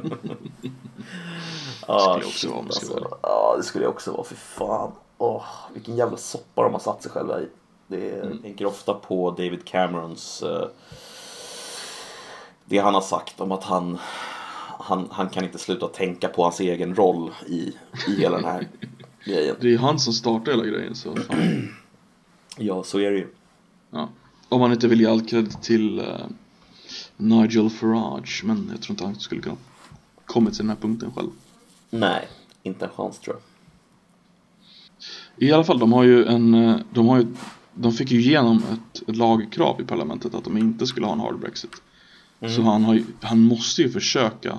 A: Skulle jag också vara om jag skulle
B: alltså. Ja, det skulle jag också vara. Fy fan. Åh, vilken jävla soppa de har satt sig själva i. Det är,
A: Mm.
B: Jag tänker ofta på David Camerons eh, det han har sagt om att han, han, han kan inte sluta tänka på hans egen roll i, i hela den här grejen.
A: Det är han som startar hela grejen så fan.
B: Ja, så är det ju.
A: Ja. Om man inte vill ge all cred till eh, Nigel Farage. Men jag tror inte han skulle kunna kommit till den här punkten själv.
B: Nej, inte en chans tror jag.
A: I alla fall, de har ju en, eh, de har ju, de fick ju igenom ett, ett lagkrav i parlamentet att de inte skulle ha en hard Brexit. Så han, har ju, han måste ju försöka,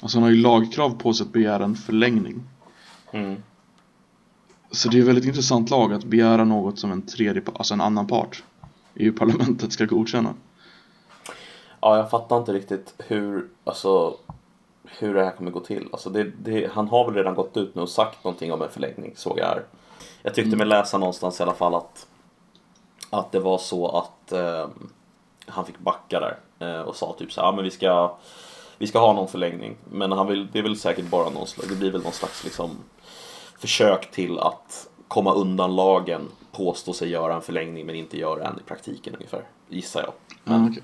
A: alltså han har ju lagkrav på sig att begära en förlängning.
B: Mm.
A: Så det är ett väldigt intressant lag att begära något som en tredje, alltså en annan part i EU-parlamentet ska godkänna.
B: Ja, jag fattar inte riktigt hur, alltså, hur det här kommer gå till. Alltså det, det, han har väl redan gått ut nu och sagt någonting om en förlängning, såg jag här. Jag tyckte mig läsa någonstans i alla fall att, att det var så att eh, han fick backa där eh, och sa typ så här, ja men vi ska, vi ska ha någon förlängning. Men han vill, det är väl säkert bara någon slags, det blir väl någon slags liksom försök till att komma undan lagen, påstå sig göra en förlängning men inte göra en i praktiken ungefär, gissar jag.
A: Ja, okej.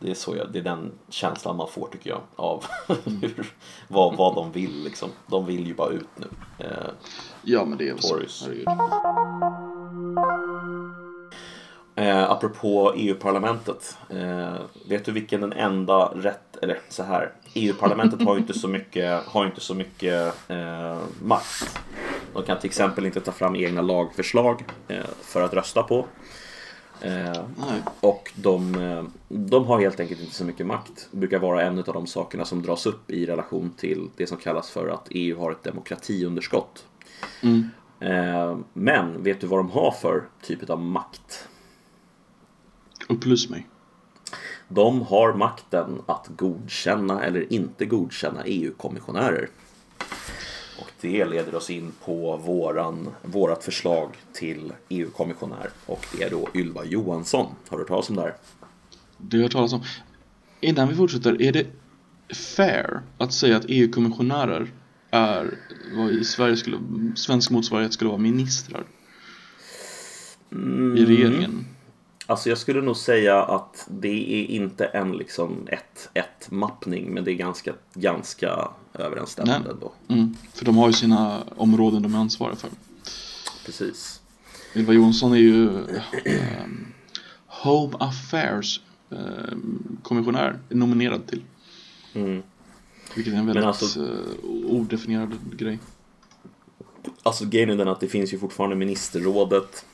B: Det är, så jag, det är den känslan man får tycker jag av hur, vad, vad de vill liksom. De vill ju bara ut nu. Eh,
A: ja men det är väl så. Herregud.
B: eh, apropå EU-parlamentet. Eh, vet du vilken den enda rätt, eller så här. EU-parlamentet har ju inte så mycket, har inte så mycket eh, makt. De kan till exempel inte ta fram egna lagförslag eh, för att rösta på. Eh, och de, eh, de har helt enkelt inte så mycket makt. Det brukar vara en av de sakerna som dras upp i relation till det som kallas för att EU har ett demokratiunderskott.
A: Mm.
B: Eh, Men vet du vad de har för typ av makt?
A: Upplys mig.
B: De har makten att godkänna eller inte godkänna EU-kommissionärer. Och det leder oss in på våran, vårat förslag till EU-kommissionär. Och det är då Ylva Johansson. Har du hört talas om det här?
A: Det har jag hört talas om. Innan vi fortsätter, är det fair att säga att EU-kommissionärer är vad i Sverige skulle, svensk motsvarighet skulle vara ministrar? I regeringen?
B: Alltså jag skulle nog säga att det är inte en liksom ett, ett mappning men det är ganska, ganska överensstämmande ändå.
A: Mm. För de har ju sina områden de är ansvariga för.
B: Precis.
A: Ylva Jonsson är ju ehm, Home Affairs ehm, kommissionär, är nominerad till.
B: Mm.
A: Vilket är en väldigt
B: alltså-
A: eh, odefinierad grej.
B: Alltså grejen är den att det finns ju fortfarande ministerrådet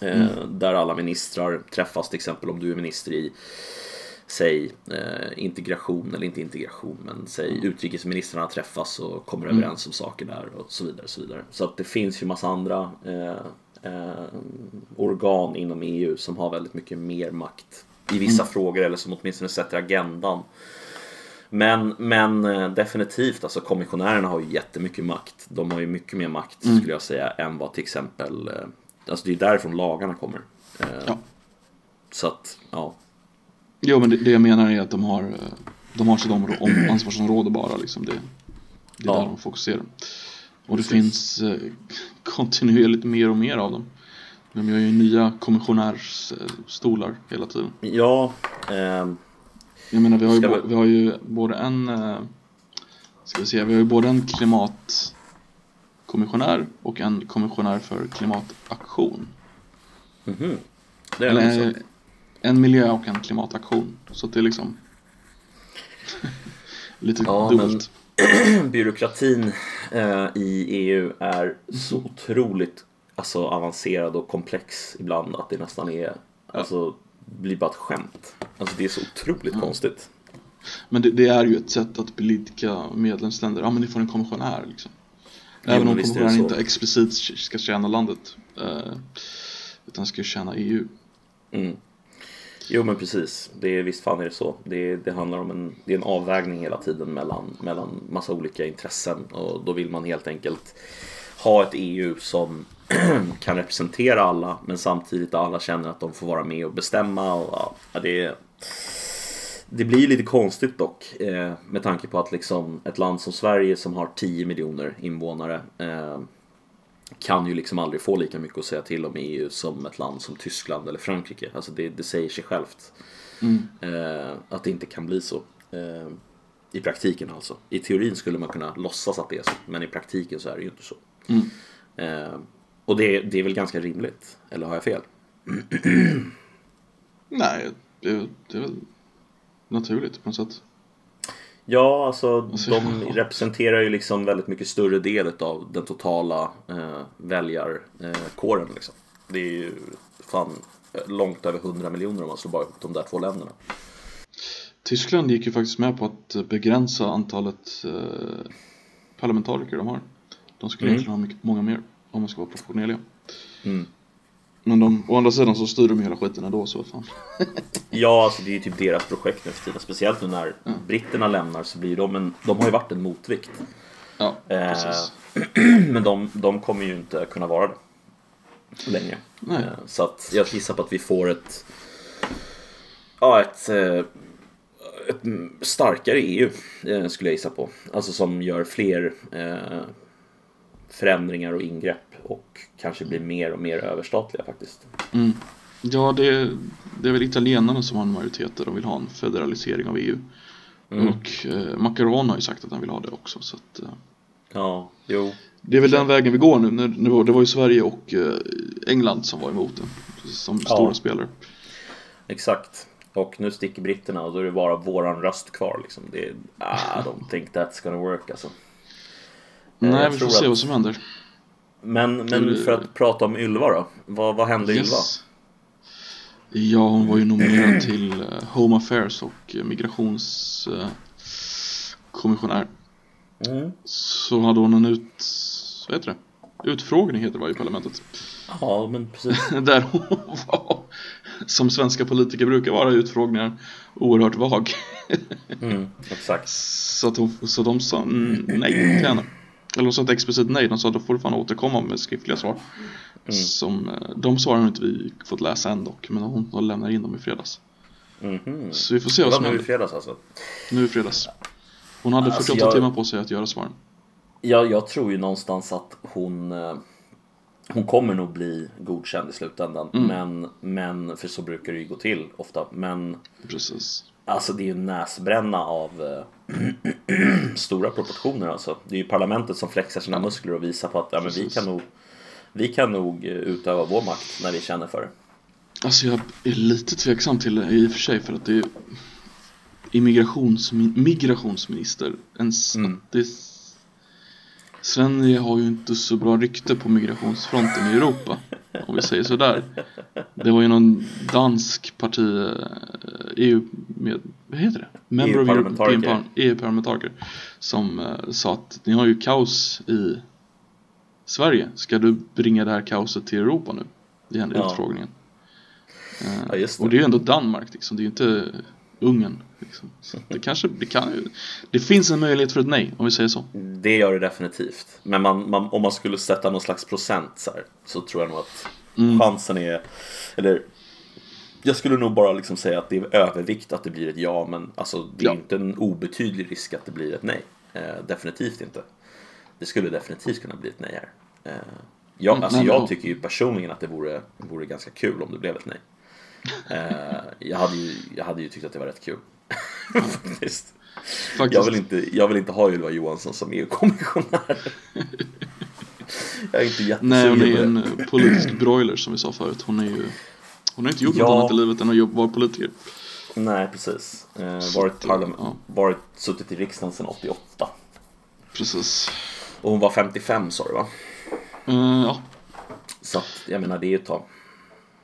B: eh, Där alla ministrar träffas till exempel om du är minister i Säg eh, integration eller inte integration men säg utrikesministrarna träffas och kommer överens om saker där och så vidare. Så, vidare. så att det finns ju massa andra eh, eh, organ inom EU som har väldigt mycket mer makt i vissa frågor eller som åtminstone sätter agendan. Men, men eh, definitivt, alltså kommissionärerna har ju jättemycket makt. De har ju mycket mer makt skulle jag säga än vad till exempel, alltså det är därifrån lagarna kommer. Eh,
A: Ja.
B: Så att, ja.
A: Jo men det, det jag menar är att de har, eh, de har sitt områ- om, ansvarsområde bara liksom. Det, det är
B: Ja.
A: där de fokuserar. Och det
B: Precis.
A: finns eh, kontinuerligt mer och mer av dem. De gör ju nya kommissionärsstolar hela tiden.
B: Ja, ehm,
A: Jag menar vi har ju,
B: vi-
A: vi har ju både en Ska vi se, vi har ju både en klimatkommissionär och en kommissionär för klimataktion.
B: mhm. det är
A: Eller
B: Eller,
A: eh, en miljö och en klimataktion. Så det är liksom lite
B: Ja,
A: dubbelt.
B: byråkratin eh, i EU är så otroligt alltså, avancerad och komplex ibland att det nästan är, alltså, blir bara ett skämt. Alltså det är så otroligt konstigt.
A: Men det, det är ju ett sätt att blidka medlemsländer. Ja men ni får en kommissionär liksom. Även om
B: är så.
A: inte explicit ska tjäna landet. Eh, utan ska tjäna EU.
B: Mm. Jo men precis, det är, visst fan är det så. Det, det handlar om en, det är en avvägning hela tiden mellan, mellan massa olika intressen och då vill man helt enkelt ha ett EU som kan representera alla men samtidigt alla känner att de får vara med och bestämma. Och, ja, det, det blir lite konstigt dock eh, med tanke på att liksom ett land som Sverige som har 10 miljoner invånare eh, kan ju liksom aldrig få lika mycket att säga till om i EU som ett land som Tyskland eller Frankrike. Alltså det, det säger sig självt. Eh, att det inte kan bli så. Eh, I praktiken alltså. I teorin skulle man kunna låtsas att det är så. Men i praktiken så är det ju inte så. Eh, och det, det är väl ganska rimligt. Eller har jag fel?
A: Nej, det, det är väl naturligt på något sätt.
B: Ja, alltså
A: Alltså,
B: de
A: ja.
B: representerar ju liksom väldigt mycket större del av den totala eh, väljarkåren. Liksom. Det är ju fan eh, långt över 100 miljoner om man slår bara ihop de där två länderna.
A: Tyskland gick ju faktiskt med på att begränsa antalet eh, parlamentariker de har. De skulle
B: Mm.
A: egentligen ha mycket, många mer om man ska vara proportionerliga.
B: Mm.
A: Men de, å andra sidan så styr de hela skiten ändå så fan.
B: Ja, alltså det är ju typ deras projekt nu för tiden. Speciellt nu när britterna lämnar så blir de en, de har ju varit en motvikt.
A: Ja,
B: Eh. Men de, de kommer ju inte kunna vara det länge. Eh, Så att jag gissar på att vi får ett, ja, ett, eh, ett starkare EU eh, skulle jag gissa på. Alltså som gör fler eh, förändringar och ingrepp och kanske blir mer och mer överstatliga faktiskt.
A: Mm. Ja, det, det är väl italienarna som har en majoritet där de vill ha en federalisering av EU.
B: Mm.
A: Och eh, Macron har ju sagt att han vill ha det också. Så att, eh,
B: Ja, jo.
A: det är väl den vägen vi går nu. nu, nu det var ju Sverige och eh, England som var emot den. Som
B: Ja.
A: stora spelare.
B: Exakt. Och nu sticker britterna och då är det bara våran röst kvar liksom. Det är, ah, don't think that's gonna work alltså.
A: Nej,
B: jag
A: vi får se
B: att-
A: vad som händer.
B: Men, men för att prata om Ylva då. Vad, vad hände Ylva?
A: Yes. Ja, hon var ju nominerad till eh, Home Affairs och eh, migrationskommissionär.
B: Mm.
A: Så hade hon en ut... Vad heter det? Utfrågning heter det va, i parlamentet.
B: Ja, men precis.
A: Där hon var, som svenska politiker brukar vara i utfrågningar, oerhört vag.
B: Mm, exakt.
A: Så, att hon, så de sa nej till henne. Eller de sa ett explicit nej, de sa då får du fan återkomma med skriftliga svar. Som, eh, de svaren har inte vi fått läsa än dock, men hon, hon lämnar in dem i fredags.
B: Mhm.
A: Så vi får se
B: Det
A: vad som
B: nu i
A: händer.
B: fredags alltså.
A: Nu i fredags. Hon hade
B: Alltså,
A: 48
B: jag-
A: timmar på sig att göra svaren.
B: Ja, jag tror ju någonstans att hon eh, Hon kommer nog bli godkänd i slutändan men, men, för så brukar det ju gå till ofta Men
A: Precis.
B: Alltså det är ju en näsbränna av eh, stora proportioner alltså Det är ju parlamentet som flexar sina muskler och visar på att ja, men vi kan nog Vi kan nog eh, utöva vår makt när vi känner för det
A: Alltså jag är lite tveksam till det i och för sig för att det är immigrations, migrationsminister. Ens,
B: Mm.
A: det, Sverige har ju inte så bra rykte på migrationsfronten i Europa. Om vi säger sådär. Det var ju någon dansk parti, eh, EU, med, vad heter det? Member
B: EU-parlamentariker.
A: European Par- EU-parlamentariker. Som eh, sa att ni har ju kaos i Sverige. Ska du bringa det här kaoset till Europa nu? I den
B: Ja.
A: utfrågningen. Eh,
B: Ja, just det.
A: Och det är ju ändå Danmark liksom, det är ju inte Ungern. Liksom. Så det kanske, det kan ju, det finns en möjlighet för ett nej om vi säger så.
B: Det gör det definitivt. Men man, man, om man skulle sätta någon slags procent så, här, så tror jag nog att chansen är... Eller jag skulle nog bara liksom säga att det är övervikt att det blir ett ja, men alltså, det är
A: Ja.
B: inte en obetydlig risk att det blir ett nej. Eh, definitivt inte. Det skulle definitivt kunna bli ett nej här. Eh, jag,
A: Mm,
B: alltså,
A: nej,
B: jag tycker ju personligen att det vore, vore ganska kul om det blev ett nej. Eh, jag, hade ju, jag hade ju tyckt att det var rätt kul. Faktiskt.
A: Faktiskt.
B: Jag vill, inte, jag vill inte ha Ylva Johansson som EU-kommissionär. jag är inte
A: Nej, hon är
B: jättesugen
A: en politisk broiler som vi sa förut. Hon är ju Hon har inte gjort
B: Ja.
A: något annat i livet än att vara politiker.
B: Nej, precis. Eh, varit, parlam-
A: ja.
B: varit suttit i riksdagen sedan 88.
A: Precis.
B: Och hon var 55 sa du va?
A: Eh, ja.
B: Så att, jag menar det är ju ett tag.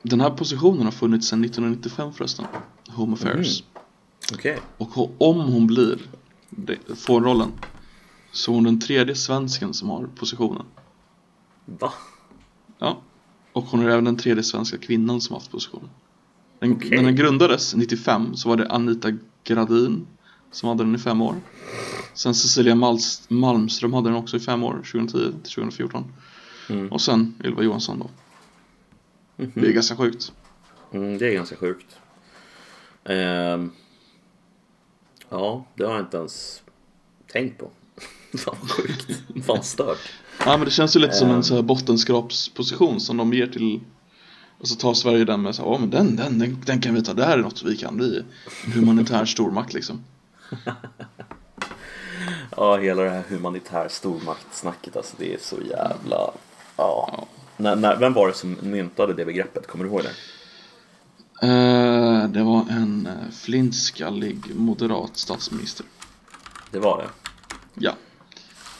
A: Den här positionen har funnits sedan 1995 förresten. Home Affairs.
B: Okej.
A: Och ho- om hon blir, får rollen, så är hon den tredje svensken som har positionen.
B: Va?
A: Ja. Och hon är även den tredje svenska kvinnan som har haft positionen. Den,
B: Okej.
A: När den grundades 95 så var det Anita Gradin som hade den i fem år. Sen Cecilia Malmström hade den också i fem år, 2010 till 2014.
B: Mm.
A: Och sen Ylva Johansson då. Det är ganska sjukt.
B: Mm, det är ganska sjukt. Ehm, ja, det har jag inte ens tänkt på. Fan vad sjukt. Fan stört.
A: Ja men det känns ju lite som
B: Ehm.
A: en så här bottenskrapsposition som de ger till Och så tar Sverige den med så ja men den, den, den, den kan vi ta, det här är något vi kan bli en humanitär stormakt liksom
B: Ja, hela det här humanitär stormaktsnacket alltså. Det är så jävla... Ja. När, när, vem var det som myntade det begreppet? Kommer du ihåg det?
A: Eh, Det var en eh, flintskallig moderat statsminister
B: Det var det.
A: Ja,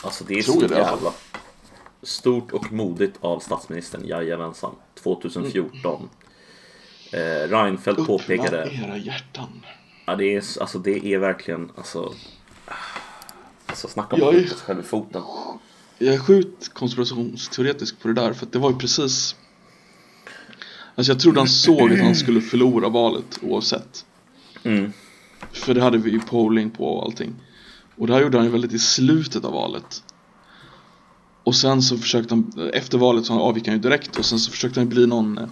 B: Alltså det är så
A: det fall.
B: jävla stort och modigt av statsministern, jajamensan. 2014. Eh, Reinfeldt
A: öppna
B: påpekade,
A: era hjärtan
B: ja, det, är, alltså, det är verkligen, alltså, alltså snacka om att skjuta sig själv i foten.
A: Jag är sjukt konspirationsteoretisk på det där för att det var ju precis Alltså jag trodde han såg att han skulle förlora valet oavsett.
B: Mm.
A: För det hade vi ju polling på och allting. Och det här gjorde han ju väldigt i slutet av valet. Och sen så försökte han, efter valet så avgick han ju direkt och sen så försökte han bli någon eh,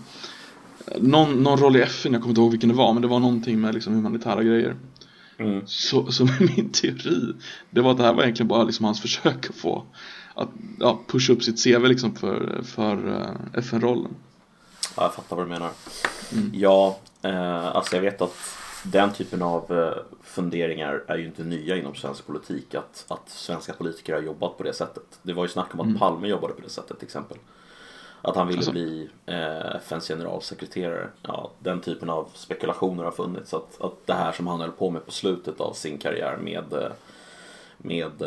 A: någon, någon roll i FN, jag kommer inte ihåg vilken det var men det var någonting med liksom humanitära grejer.
B: Mm.
A: Så, så min teori, det var att det här var egentligen bara liksom hans försök att få att ja, pusha upp sitt CV liksom för, för eh, FN-rollen
B: Ja, jag fattar vad du menar. Ja, eh, alltså jag vet att den typen av eh, funderingar är ju inte nya inom svensk politik. Att, att svenska politiker har jobbat på det sättet. Det var ju snack om att Palme jobbade på det sättet till exempel. Att han ville
A: Alltså.
B: bli eh, FNs generalsekreterare. Ja, den typen av spekulationer har funnits. Att, att det här som han höll på med på slutet av sin karriär med, eh, med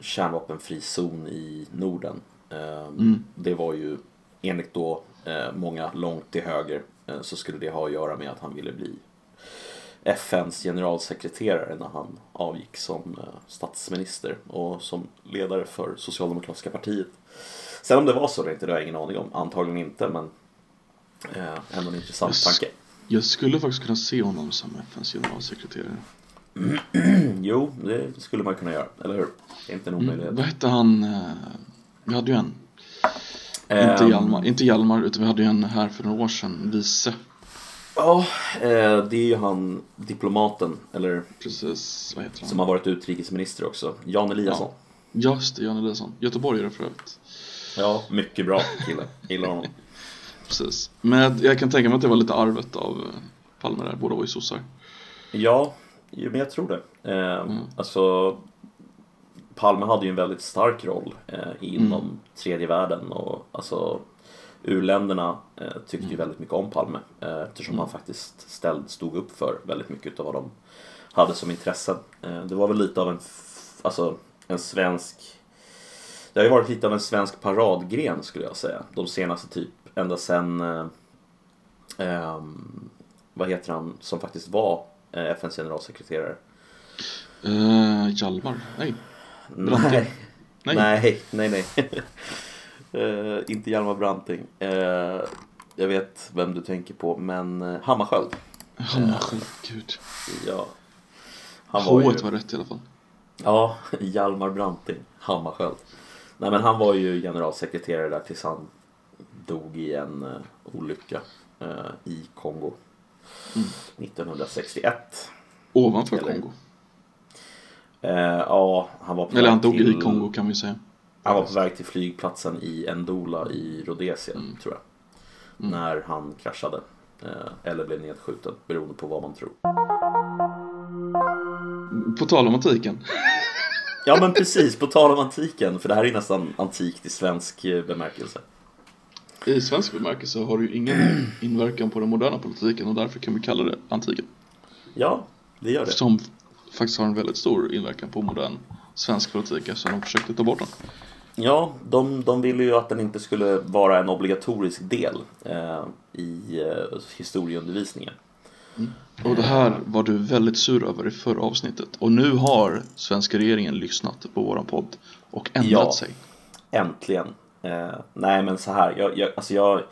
B: kärnvapenfri zon i Norden. Eh,
A: Mm.
B: Det var ju enligt då eh, många långt till höger eh, så skulle det ha att göra med att han ville bli FNs generalsekreterare när han avgick som eh, statsminister och som ledare för Socialdemokratiska partiet. Sen om det var så eller inte, det har jag ingen aning om. Antagligen inte, men eh, ändå en intressant
A: Yes.
B: tanke.
A: Jag skulle faktiskt kunna se honom som FNs generalsekreterare.
B: Jo, det skulle man kunna göra, eller hur? Det är inte en omöjlighet.
A: Mm. Vad hette han? eh, Vi hade ju en.
B: Ehm,
A: Inte Hjalmar, inte Hjalmar utan vi hade ju en här för några år sedan, vice.
B: Ja, eh, det är ju han diplomaten, eller
A: Precis, vad heter han?
B: som har varit utrikesminister också, Jan Eliasson.
A: Just det, Jan Eliasson. Göteborgare för övrigt.
B: Ja, mycket bra kille. Gillar honom.
A: Precis. Men jag kan tänka mig att det var lite arvet av eh, Palme där, båda var ju sossar.
B: Ja, jo, men jag tror det. Eh,
A: Mm.
B: Alltså, Palme hade ju en väldigt stark roll eh, inom
A: Mm.
B: tredje världen och alltså U-länderna eh, tyckte
A: Mm.
B: ju väldigt mycket om Palme eh, eftersom han faktiskt ställd, stod upp för väldigt mycket av vad de hade som intressen. Eh, det var väl lite av en, alltså, en svensk det har ju varit lite av en svensk paradgren skulle jag säga. De senaste typ, ända sen eh, ehm, vad heter han som faktiskt var FNs generalsekreterare?
A: Uh, Hjalmar? Nej. Branting?
B: Nej,
A: Nej.
B: nej, nej. nej. Eh, inte Hjalmar Branting. Eh, jag vet vem du tänker på, men uh, Hammarskjöld.
A: Hammarskjöld, gud.
B: Ja. Han var
A: H
B: ju,
A: var rätt i alla fall.
B: ja, Hjalmar Branting, Hammarskjöld. Nej men han var ju generalsekreterare där tills han dog i en eh, olycka eh, i Kongo.
A: Mm.
B: 1961.
A: Ovanför
B: Eller-
A: Kongo.
B: Eh, ja, han var på
A: Eller han dog
B: till...
A: i Kongo kan vi säga.
B: Han var på väg till flygplatsen i Ndola i Rhodesia,
A: Mm.
B: tror jag. När han kraschade. Eh, eller blev nedskjuten, beroende på vad man tror.
A: På tal om antiken.
B: Ja men precis, på tal om antiken, för det här är nästan antikt i svensk eh, bemärkelse.
A: I svensk bemärkelse har det ju ingen inverkan på den moderna politiken och därför kan vi kalla det antiken.
B: Ja, det gör det.
A: Som faktiskt har en väldigt stor inverkan på modern svensk politik eftersom de försökte ta bort den.
B: Ja, de, de ville ju att den inte skulle vara en obligatorisk del eh, i eh, historieundervisningen.
A: Och det här var du väldigt sur över i förra avsnittet. Och nu har svenska regeringen lyssnat på våran podd och ändrat
B: Ja.
A: sig.
B: Äntligen. Eh, nej men så här, jag, jag, alltså jag,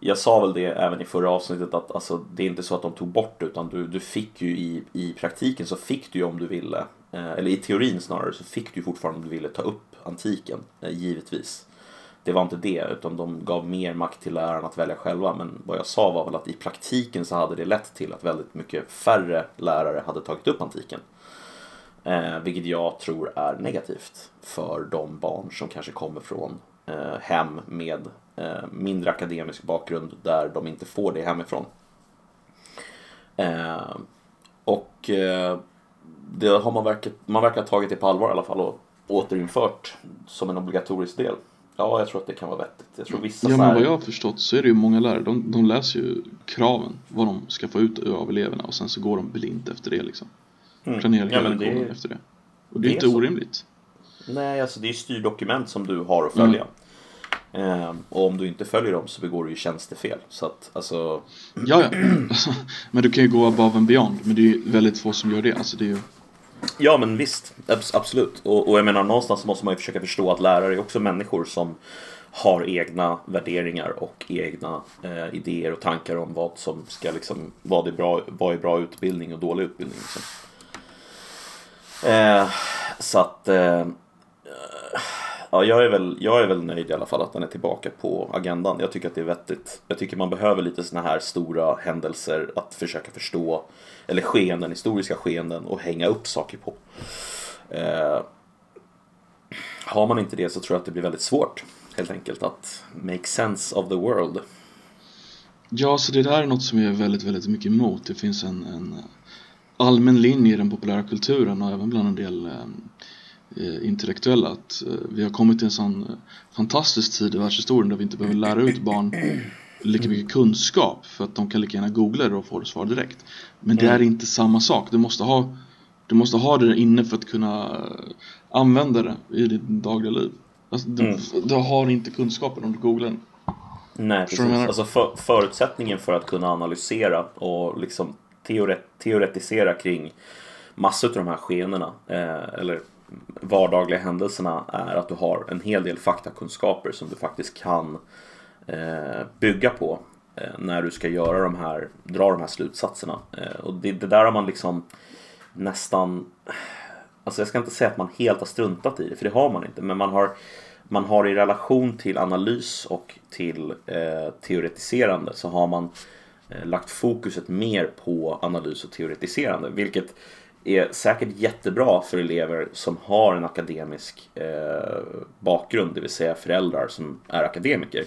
B: jag sa väl det även i förra avsnittet att alltså, det är inte så att de tog bort det utan du, du fick ju i, i praktiken så fick du ju om du ville, eh, eller i teorin snarare så fick du ju fortfarande om du ville ta upp antiken, eh, givetvis. Det var inte det, utan de gav mer makt till lärarna att välja själva. Men vad jag sa var väl att i praktiken så hade det lett till att väldigt mycket färre lärare hade tagit upp antiken. Eh, vilket jag tror är negativt för de barn som kanske kommer från eh, hem med eh, mindre akademisk bakgrund där de inte får det hemifrån. Eh, och eh, det har man verkat, man verkar ha tagit det på allvar i alla fall och återinfört som en obligatorisk del. Ja, jag tror att det kan vara vettigt. Jag tror vissa
A: Ja men vad jag har förstått så är det ju många lärare, de, de läser ju kraven, vad de ska få ut av eleverna och sen så går de blint efter det liksom.
B: Mm.
A: Planerar
B: Ja, det är-
A: efter det. Och det är
B: det är
A: inte
B: så.
A: orimligt.
B: Nej, alltså det är styrdokument som du har att följa. Eh, och om du inte följer dem så begår du ju tjänstefel. Så att alltså,
A: Ja, ja. men du kan ju gå above and beyond, men det är ju väldigt få som gör det. Alltså det är ju...
B: Ja men visst, abs- absolut. Och, och jag menar någonstans måste man ju försöka förstå att lärare är också människor som har egna värderingar och egna eh, idéer och tankar om vad som ska liksom, vad är bra, vad är bra utbildning och dålig utbildning. Liksom. Eh, så att eh, Ja, jag är, väl, jag är väl nöjd i alla fall att den är tillbaka på agendan. Jag tycker att det är vettigt. Jag tycker man behöver lite sådana här stora händelser att försöka förstå, eller skeenden, historiska skeenden och hänga upp saker på. Eh, har man inte det så tror jag att det blir väldigt svårt, helt enkelt, att make sense of the world.
A: Ja, så det där är något som jag är väldigt, väldigt mycket emot. Det finns en, en allmän linje i den populära kulturen och även bland en del eh, intellektuella att eh, vi har kommit till en sån eh, fantastisk tid i världshistorien där vi inte behöver lära ut barn lika mycket kunskap för att de kan lika gärna googla det och få det svar direkt. Men det är inte samma sak. Du måste ha Du måste ha det inne för att kunna eh, använda det i ditt dagliga liv. Alltså, du,
B: Mm.
A: du har inte kunskapen om du googlar den.
B: Nej, precis. Alltså för, förutsättningen för att kunna analysera och liksom teoret, teoretisera kring massor av de här skeendena eh, eller vardagliga händelserna är att du har en hel del faktakunskaper som du faktiskt kan eh, bygga på eh, när du ska göra de här, dra de här slutsatserna. Eh, och det, det där har man liksom nästan Alltså jag ska inte säga att man helt har struntat i det, för det har man inte. Men man har, man har i relation till analys och till eh, teoretiserande så har man eh, Eh, lagt fokuset mer på analys och teoretiserande. Vilket är säkert jättebra för elever som har en akademisk eh, bakgrund, det vill säga föräldrar som är akademiker.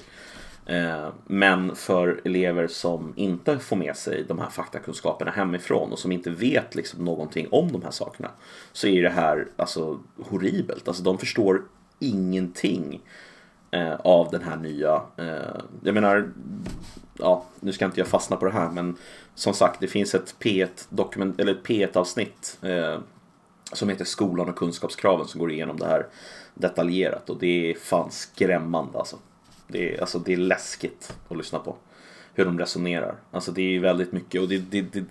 B: Eh, Men för elever som inte får med sig de här faktakunskaperna hemifrån och som inte vet liksom någonting om de här sakerna så är det här alltså horribelt. Alltså de förstår ingenting eh, av den här nya. Eh, jag menar, ja, nu ska inte jag fastna på det här men som sagt det finns ett P1, dokument, eller ett P1 avsnitt eh, som heter Skolan och kunskapskraven som går igenom det här detaljerat och det är fan skrämmande alltså. Det är, alltså, det är läskigt att lyssna på. Hur de resonerar. Alltså det är väldigt mycket och det, det, det,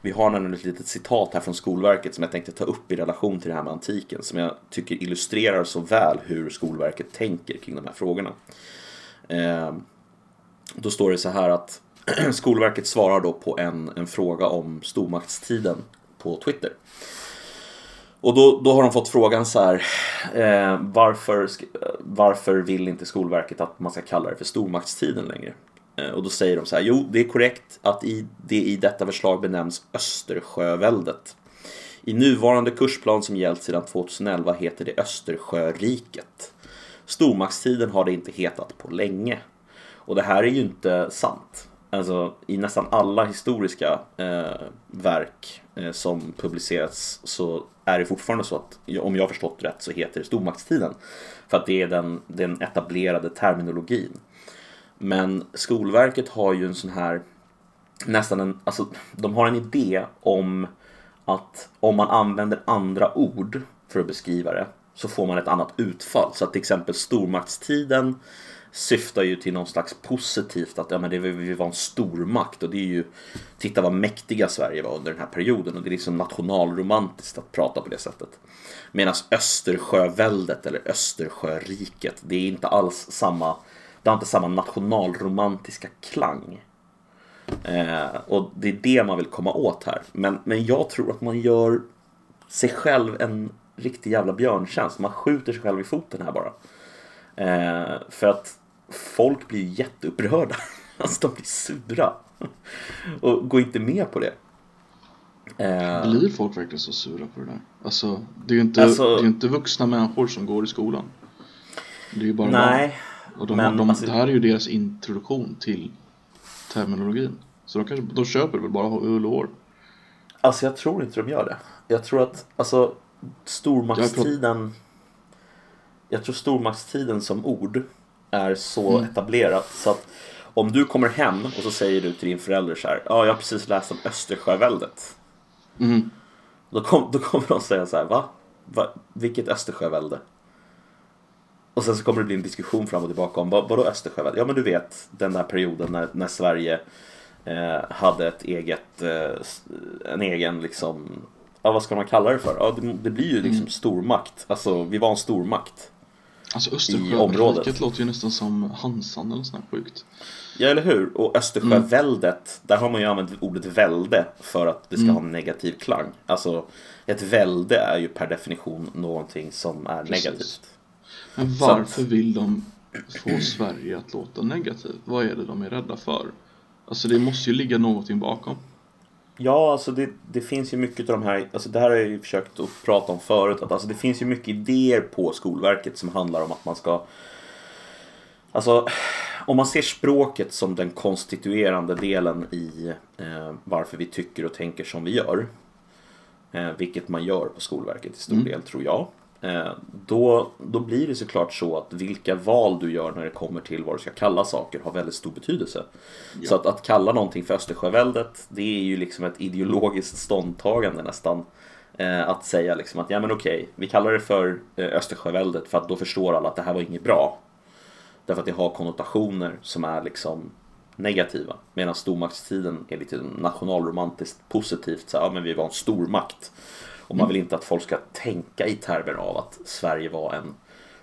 B: vi har nämligen ett litet citat här från Skolverket som jag tänkte ta upp i relation till det här med antiken som jag tycker illustrerar så väl hur Skolverket tänker kring de här frågorna. Ehm, då står det så här att Skolverket svarar då på en, en fråga om stormaktstiden på Twitter. Och då, då har de fått frågan så här. Eh, varför, varför vill inte Skolverket att man ska kalla det för stormaktstiden längre? Eh, och då säger de så här. Jo, det är korrekt att i, det i detta förslag benämns Östersjöväldet. I nuvarande kursplan som gällt sedan 2011 heter det Östersjöriket. Stormaktstiden har det inte hetat på länge. Och det här är ju inte sant. Alltså i nästan alla historiska eh, verk eh, som publicerats så är det fortfarande så att om jag har förstått rätt så heter det stormaktstiden. För att det är den, den etablerade terminologin. Men Skolverket har ju en sån här nästan en, alltså de har en idé om att om man använder andra ord för att beskriva det så får man ett annat utfall. Så att till exempel stormaktstiden syftar ju till någon slags positivt att ja, men det, vi var en stormakt och det är ju titta vad mäktiga Sverige var under den här perioden och det är liksom nationalromantiskt att prata på det sättet. Medan Östersjöväldet eller Östersjöriket det är inte alls samma det har inte samma nationalromantiska klang. Eh, och det är det man vill komma åt här. Men, men jag tror att man gör sig själv en riktig jävla björntjänst. Man skjuter sig själv i foten här bara. Eh, för att folk blir jätteupprörda. Alltså de blir sura. Och går inte med på det. Eh,
A: Blir folk verkligen så sura på det där? Alltså, det är ju inte,
B: Alltså-
A: det är inte vuxna människor som går i skolan. Det är ju bara barn. Och de,
B: men
A: de,
B: alltså-
A: det här är ju deras introduktion till terminologin. Så de kanske, de köper väl bara ull och hår.
B: Alltså jag tror inte de gör det. Jag tror att alltså stormaktstiden. Jag tror stormaktstiden som ord är så
A: Mm.
B: etablerat så att om du kommer hem och så säger du till din förälder så här. Ja, jag har precis läst om Östersjöväldet.
A: Mm.
B: Då, kom, då kommer de säga så här. Va? Va? Vilket Östersjövälde? Och sen så kommer det bli en diskussion fram och tillbaka om vad, vadå Östersjövälde? Ja men du vet den där perioden när, när Sverige eh, hade ett eget, eh, en egen liksom, ja vad ska man kalla det för? Ja det, det blir ju liksom stormakt, alltså vi var en stormakt.
A: Alltså. Östersjöriket låter ju nästan som Hansan eller sånt sjukt.
B: Ja eller hur? Och Östersjöväldet, där har man ju använt ordet välde för att det ska ha en negativ klang. Alltså ett välde är ju per definition någonting som är
A: Precis.
B: negativt.
A: Men varför vill de få Sverige att låta negativt? Vad är det de är rädda för? Alltså det måste ju ligga någonting bakom.
B: Ja, alltså det, det finns ju mycket av de här, alltså det här har jag ju försökt att prata om förut, att alltså det finns ju mycket idéer på Skolverket som handlar om att man ska Alltså, om man ser språket som den konstituerande delen i eh, varför vi tycker och tänker som vi gör, eh, vilket man gör på Skolverket i stor
A: Mm.
B: del tror jag, då, då blir det såklart så att vilka val du gör när det kommer till vad du ska kalla saker har väldigt stor betydelse.
A: Ja.
B: Så att, att kalla någonting för Östersjöväldet, det är ju liksom ett ideologiskt ståndtagande nästan. Eh, att säga liksom att ja men okej, vi kallar det för eh, Östersjöväldet för att då förstår alla att det här var inget bra. Därför att det har konnotationer som är liksom negativa. Medan stormaktstiden är lite nationalromantiskt positivt. Så, ja, men vi var en stormakt. Och man vill inte att folk ska tänka i termer av att Sverige var en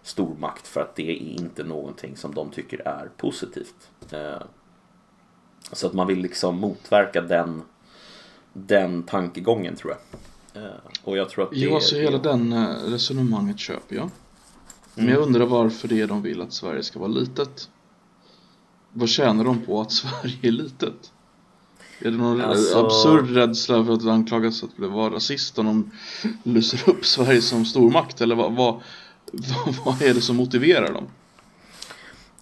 B: stormakt för att det är inte någonting som de tycker är positivt. Eh, så att man vill liksom motverka den, den tankegången tror jag. Eh, och jag tror att det
A: Ja, så hela den eh, resonemanget köper jag. Men jag undrar varför det är de vill att Sverige ska vara litet. Vad tjänar de på att Sverige är litet? Är det någon
B: Alltså-
A: absurd rädsla för att anklagas att vara rasist om de lyser upp Sverige som stormakt? Eller vad, vad, vad, är det som motiverar dem?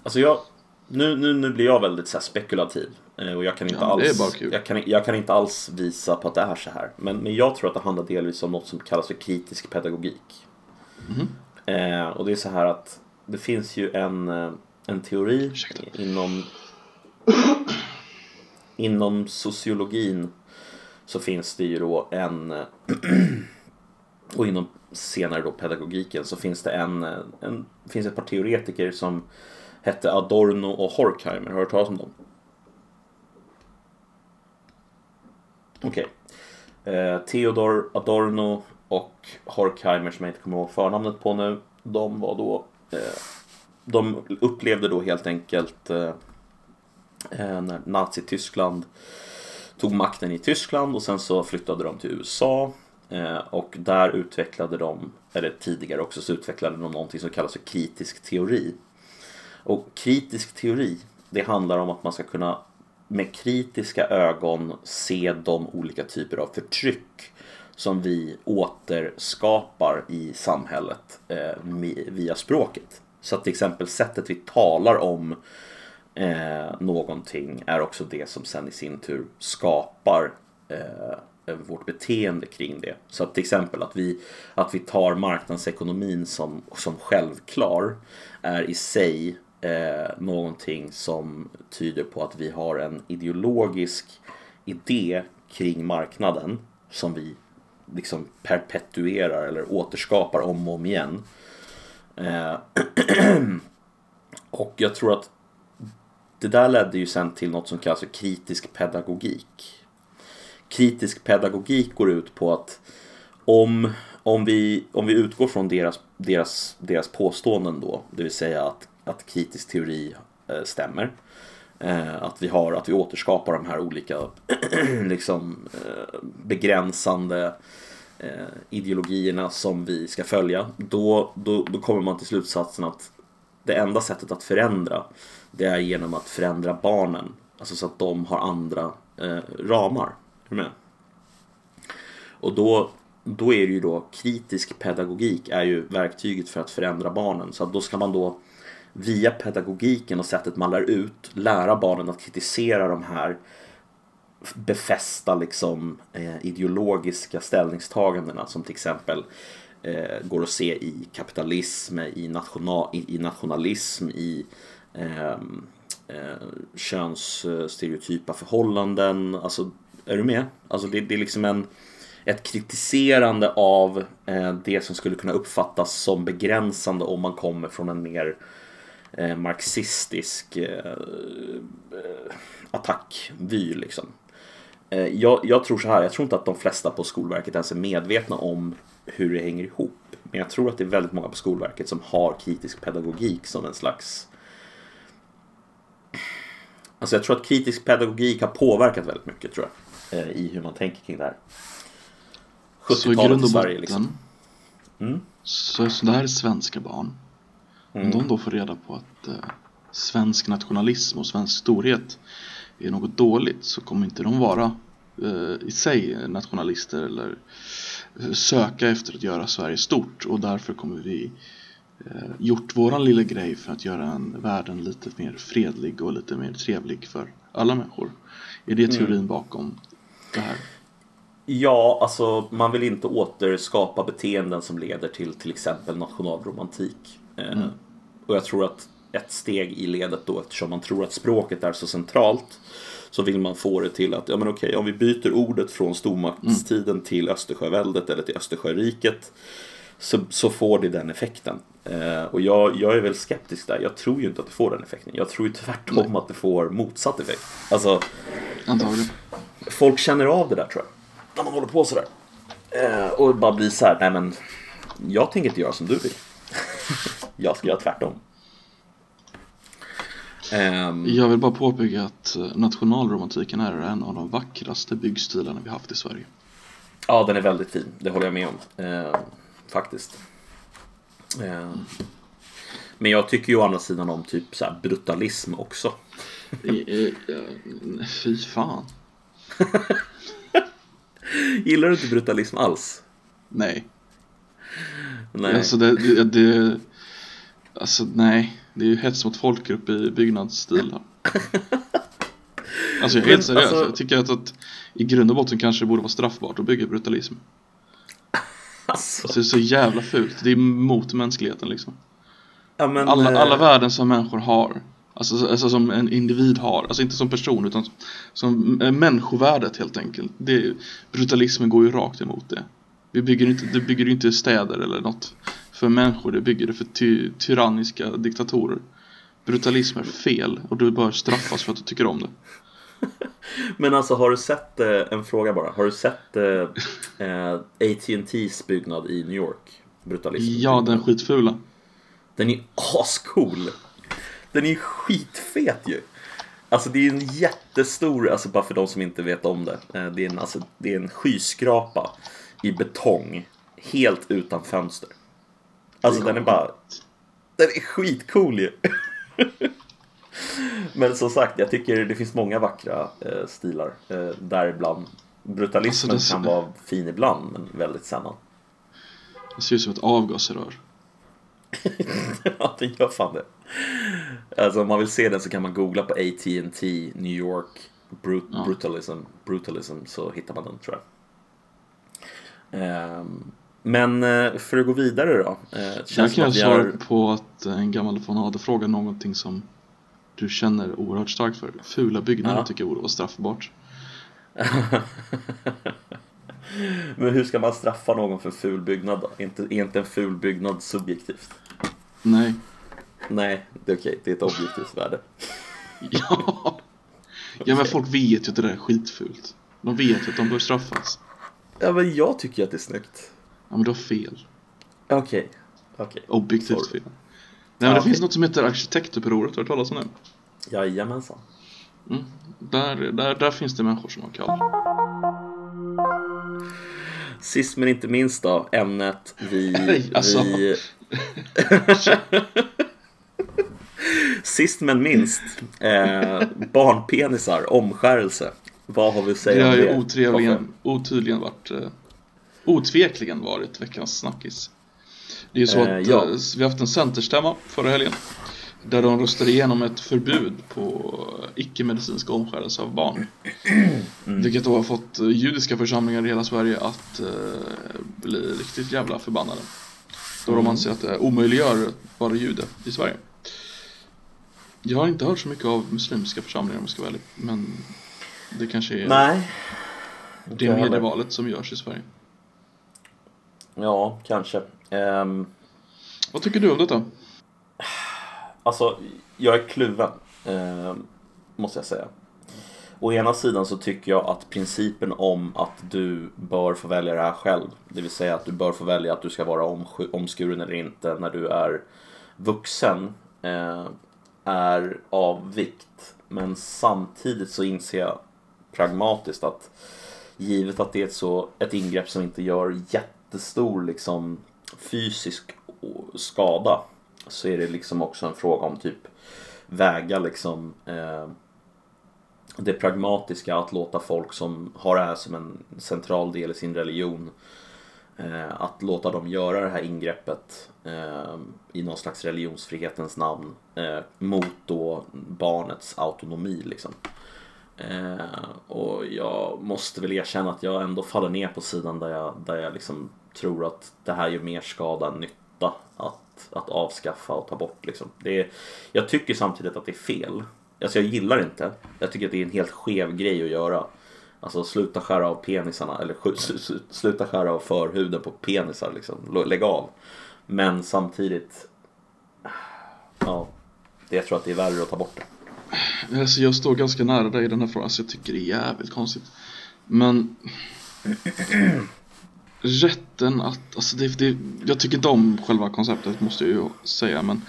B: Alltså jag, nu, nu, nu blir jag väldigt så spekulativ. eh, Och jag kan inte
A: Ja,
B: alls. Jag kan, jag kan inte alls visa på att det är så här. Men, men jag tror att det handlar delvis om något som kallas för kritisk pedagogik.
A: Mhm.
B: Eh, och det är så här att det finns ju en, eh, en teori
A: Ursäkta.
B: inom Inom sociologin så finns det ju då en och inom senare då pedagogiken så finns det en, en finns ett par teoretiker som hette Adorno och Horkheimer. Har du hört talas om dem? Okej. Eh, Theodor Adorno och Horkheimer som jag inte kommer ihåg förnamnet på nu. De var då eh, De upplevde då helt enkelt eh, Eh, när Nazityskland tog makten i Tyskland och sen så flyttade de till USA eh, och där utvecklade de, eller tidigare också, så utvecklade de någonting som kallas för kritisk teori. Och kritisk teori, det handlar om att man ska kunna med kritiska ögon se de olika typer av förtryck som vi återskapar i samhället eh, via språket. Så att till exempel sättet vi talar om eh, någonting är också det som sen i sin tur skapar eh, vårt beteende kring det. Så att till exempel att vi, att vi tar marknadsekonomin som, som självklar är i sig eh, någonting som tyder på att vi har en ideologisk idé kring marknaden som vi liksom perpetuerar eller återskapar om och om igen. Eh, och jag tror att det där ledde ju sen till något som kallas för kritisk pedagogik. Kritisk pedagogik går ut på att om, om, vi, om vi utgår från deras, deras, deras påståenden då, det vill säga att, att kritisk teori eh, stämmer, eh, att, vi har, att vi återskapar de här olika liksom, eh, begränsande eh, ideologierna som vi ska följa, då, då, då kommer man till slutsatsen att det enda sättet att förändra det är genom att förändra barnen. Alltså så att de har andra eh, ramar. Är du med? Och då, då är det ju då kritisk pedagogik är ju verktyget för att förändra barnen. Så att då ska man då via pedagogiken och sättet man lär ut lära barnen att kritisera de här befästa liksom eh, ideologiska ställningstagandena som till exempel eh, går att se i kapitalism, i, national, i, i nationalism, i Ehm, eh, könsstereotypa förhållanden. Alltså, är du med? Alltså det, det är liksom en, ett kritiserande av eh, det som skulle kunna uppfattas som begränsande om man kommer från en mer eh, marxistisk eh, eh, attackvy. Liksom. Eh, jag, jag tror så här, jag tror inte att de flesta på Skolverket ens är medvetna om hur det hänger ihop. Men jag tror att det är väldigt många på Skolverket som har kritisk pedagogik som en slags Alltså jag tror att kritisk pedagogik har påverkat väldigt mycket tror jag. eh, I hur man tänker kring det här.
A: Så i
B: 70-talet
A: grund
B: i Sverige liksom. Mm.
A: så, så det här är svenska barn. Om de då får reda på att eh, svensk nationalism och svensk storhet är något dåligt så kommer inte de vara eh, i sig nationalister eller eh, söka efter att göra Sverige stort och därför kommer vi gjort våran lilla grej för att göra en världen lite mer fredlig och lite mer trevlig för alla människor. Är det teorin bakom det här?
B: Ja, alltså man vill inte återskapa beteenden som leder till till exempel nationalromantik. Eh, Och jag tror att ett steg i ledet då, eftersom man tror att språket är så centralt, så vill man få det till att, ja men okej, om vi byter ordet från stormaktstiden till Östersjöväldet eller till Östersjöriket så, så får det den effekten. Eh, och jag, jag är väl skeptisk där. Jag tror ju inte att det får den effekten. Jag tror ju tvärtom att det får motsatt effekt. Alltså,
A: Antagligen.
B: folk känner av det där tror jag. När man håller på sådär. Eh, och bara blir så här, nej men jag tänker inte göra som du vill. jag ska göra tvärtom. Ehm,
A: Jag vill bara påpeka att eh, nationalromantiken är en av de vackraste byggstilarna vi haft i Sverige.
B: Ja, den är väldigt fin. Det håller jag med om. Eh, faktiskt. Eh, men jag tycker ju å andra sidan om typ så brutalism också.
A: Fy fan.
B: Gillar du inte brutalism alls?
A: Nej.
B: Nej.
A: Alltså det, det, det Alltså nej, det är ju hets mot folkgrupp i byggnadsstil. Alltså jag är helt seriös,
B: alltså-
A: jag tycker att, att i grund och botten kanske det borde vara straffbart att bygga brutalism.
B: Alltså,
A: det är så jävla fult, det är mot mänskligheten liksom.
B: ja, men,
A: Alla,
B: eh,
A: alla värden som människor har, alltså, alltså som en individ har, alltså inte som person utan som, som eh, människovärdet helt enkelt. Det, brutalismen går ju rakt emot det. Vi bygger inte, det bygger inte städer eller något för människor, det bygger det för ty, tyranniska diktatorer. Brutalism är fel och du bör straffas för att du tycker om det.
B: Men alltså har du sett, eh, en fråga bara, har du sett eh, eh, AT&T's byggnad i New York? Brutalism.
A: Ja, den skitfula.
B: Den är ascool. Den är skitfet ju. Alltså det är en jättestor, alltså bara för de som inte vet om det. eh, Det är en, alltså, det är en skyskrapa i betong. Helt utan fönster. Alltså den är bara, den är skitcool ju. Men som sagt, jag tycker det finns många vackra eh, stilar. Eh, däribland brutalismen
A: Alltså, det-
B: kan vara fin ibland, men väldigt sällan.
A: Det ser ut som ett avgasrör.
B: ja, den gör fan det. Alltså om man vill se den så kan man googla på AT&T New York brut-
A: Ja.
B: brutalism, brutalism så hittar man den tror jag. Ehm, men eh, för att gå vidare då. Eh, det
A: Jag kan
B: vi
A: svara
B: har...
A: på att en gammal fan hade frågat någonting som du känner oerhört starkt för. Fula byggnader
B: Ja.
A: tycker jag borde vara straffbart.
B: Men hur ska man straffa någon för ful byggnad då? Är inte, är inte en ful byggnad subjektivt?
A: Nej.
B: Nej, det är okej. Det är ett objektivt värde.
A: Ja. ja men folk vet ju att det där är skitfult. De vet ju att de bör straffas.
B: Ja, men jag tycker att det är snyggt.
A: Ja men du har fel.
B: Okej. Okej.
A: Objektivt
B: Sorry.
A: fel. Nej men det finns något som heter arkitektupproret, har du talas om det?
B: Jajamensan.
A: Mm. Där, där, där finns det människor som har kall.
B: Sist men inte minst då, ämnet vi...
A: Nej, alltså.
B: vi... Sist men minst, eh, barnpenisar, omskärelse. Vad har vi att
A: Det
B: säga
A: har
B: om
A: ju
B: det?
A: otrevligen, otydligen varit, eh, otvekligen varit veckans snackis. Det är ju så
B: Eh,
A: att
B: ja.
A: eh, vi har haft en centerstämma förra helgen. Där de röstade igenom ett förbud på icke-medicinsk omskärelse av barn.
B: Mm.
A: Vilket då har fått eh, judiska församlingar i hela Sverige att eh, bli riktigt jävla förbannade. Då
B: Mm.
A: de anser att det omöjliggör att vara jude i Sverige. Jag har inte hört så mycket av muslimska församlingar om jag ska vara ärlig. Men det kanske är
B: Nej.
A: det medievalet som görs i Sverige.
B: Ja, kanske. Ehm,
A: Vad tycker du om detta?
B: Alltså, jag är kluven, eh, måste jag säga. Å ena sidan så tycker jag att principen om att du bör få välja det här själv, det vill säga att du bör få välja att du ska vara omsk- omskuren eller inte när du är vuxen, eh, är av vikt. Men samtidigt så inser jag pragmatiskt att givet att det är ett, så, ett ingrepp som inte gör jättestor liksom, fysisk skada så är det liksom också en fråga om typ väga liksom eh, det pragmatiska att låta folk som har det här som en central del i sin religion eh, att låta dem göra det här ingreppet eh, i någon slags religionsfrihetens namn eh, mot då barnets autonomi liksom. Eh, och jag måste väl erkänna att jag ändå faller ner på sidan där jag, där jag liksom tror att det här gör mer skada än nytta att, att avskaffa och ta bort. Liksom. Det är, jag tycker samtidigt att det är fel. Alltså jag gillar inte. Jag tycker att det är en helt skev grej att göra. Alltså sluta skära av penisarna eller sluta skära av förhuden på penisar liksom. Lägg av. Men samtidigt. Ja. Jag tror att det är värre att ta bort det.
A: Alltså jag står ganska nära dig i den här frågan. Alltså jag tycker det är jävligt konstigt. Men rätten att, alltså det, det, jag tycker inte om själva konceptet måste jag ju säga men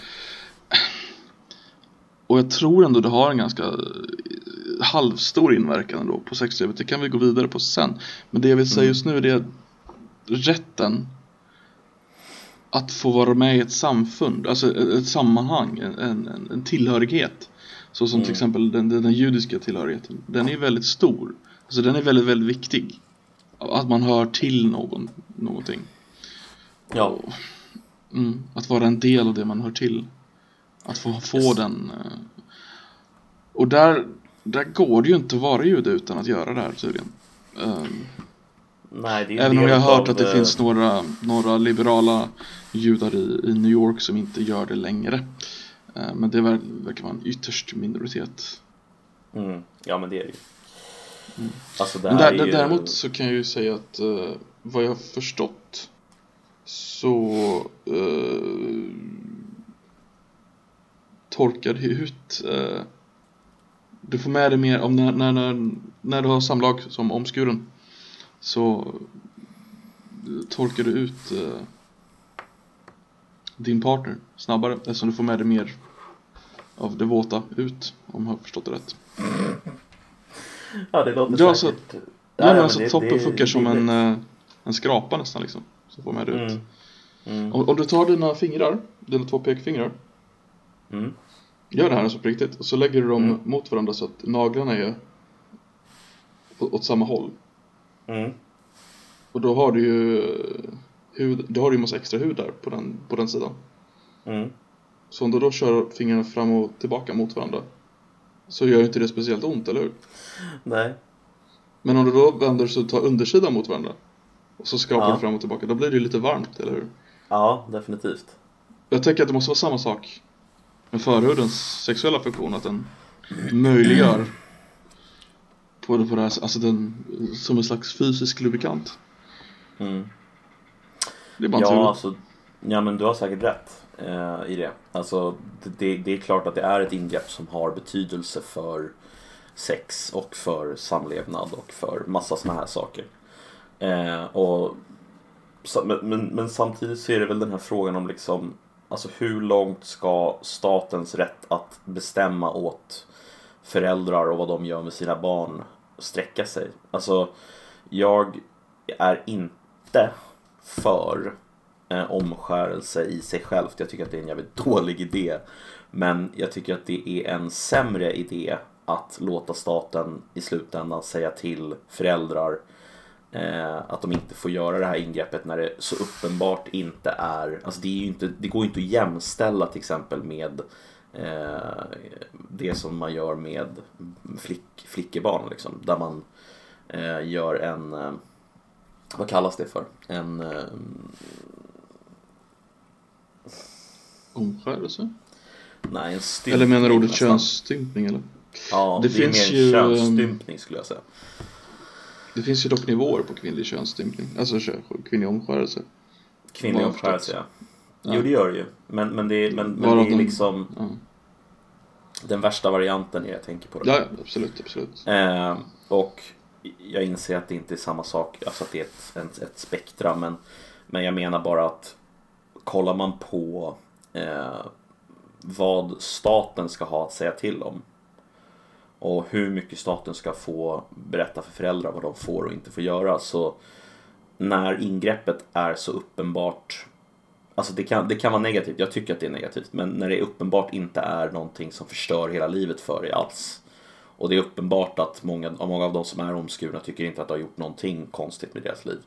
A: och jag tror ändå det har en ganska halvstor inverkan ändå på sexlivet. Det kan vi gå vidare på sen. Men det jag vill säga mm. just nu är rätten att få vara med i ett samfund, alltså ett sammanhang, en, en, en tillhörighet. Så som mm. till exempel den, den, den, judiska tillhörigheten. Den är väldigt stor. Alltså den är väldigt, väldigt viktig. Att man hör till någon, någonting.
B: Ja. Och,
A: mm, att vara en del av det man hör till. Att få, få yes. den. Eh, och där, där går det ju inte att vara jude utan att göra det här tydligen. Um,
B: Nej, det är
A: Även om jag har hört att det finns några, några liberala judar i, i New York som inte gör det längre. Uh, men det verkar vara en ytterst minoritet.
B: Mm. Ja men det är det ju.
A: Mm. Alltså, det där, ju... Däremot så kan jag ju säga att uh, vad jag har förstått så uh, torkar det ut du får med dig mer om när, när, när, när du har samlag som omskuren så torkar du ut uh, din partner snabbare eftersom du får med dig mer av det våta ut om jag har förstått det rätt.
B: Ja det låter ja, säkert.
A: Så, ja, men alltså det, toppen det, funkar som det, en, uh, en skrapa nästan liksom. Så får med dig ut. Mm. Mm. Om, om, du tar dina fingrar, dina två pekfingrar. Mm. Gör det här alltså på riktigt. Och så lägger du dem mm. mot varandra så att naglarna är åt samma håll.
B: Mm.
A: Och då har du ju hud, då har du ju massa extra hud där på den, på den sidan.
B: Mm.
A: Så om du då kör fingrarna fram och tillbaka mot varandra så gör inte det speciellt ont, eller hur?
B: Nej.
A: Men om du då vänder så tar undersidan mot varandra och så skrapar ja. du fram och tillbaka, då blir det ju lite varmt, eller hur?
B: Ja, definitivt.
A: Jag tänker att det måste vara samma sak med förhudens sexuella funktion, att den möjliggör på det här, alltså den, som en slags fysisk lubrikant.
B: Mm.
A: Det är bara ja,
B: alltså, ja men du har säkert rätt eh, i det. Alltså det, det, är klart att det är ett ingrepp som har betydelse för sex och för samlevnad och för massa sådana här saker. Eh, och, men, men, men, samtidigt så är det väl den här frågan om liksom Alltså hur långt ska statens rätt att bestämma åt föräldrar och vad de gör med sina barn sträcka sig? Alltså, jag är inte för eh, omskärelse i sig självt. Jag tycker att det är en jävligt dålig idé. Men jag tycker att det är en sämre idé att låta staten i slutändan säga till föräldrar eh, att de inte får göra det här ingreppet när det så uppenbart inte är, alltså det, är inte, det går ju inte att jämställa till exempel med eh, det som man gör med flick, flickebarn liksom, där man eh, gör en, eh, vad kallas det för? En eh,
A: Omskärelse?
B: Nej, en stympning
A: Eller menar du ordet könsstympning eller?
B: Ja, det, det finns är mer ju, könsstympning skulle jag säga.
A: Det finns ju dock nivåer på kvinnlig könsstympning, alltså kvinnlig omskärelse.
B: Kvinnlig omskärelse ja. ja. Jo det gör det ju. Men, men det, men, men det är de, liksom ja. den värsta varianten jag tänker på.
A: Det. Ja, absolut, absolut.
B: Eh, och jag inser att det inte är samma sak, alltså att det är ett, ett, ett spektra. Men, men jag menar bara att kollar man på eh, vad staten ska ha att säga till om och hur mycket staten ska få berätta för föräldrar vad de får och inte får göra. Så när ingreppet är så uppenbart Alltså det kan, det kan vara negativt, jag tycker att det är negativt. Men när det uppenbart inte är någonting som förstör hela livet för dig alls. Och det är uppenbart att många, många av de som är omskurna tycker inte att det har gjort någonting konstigt med deras liv.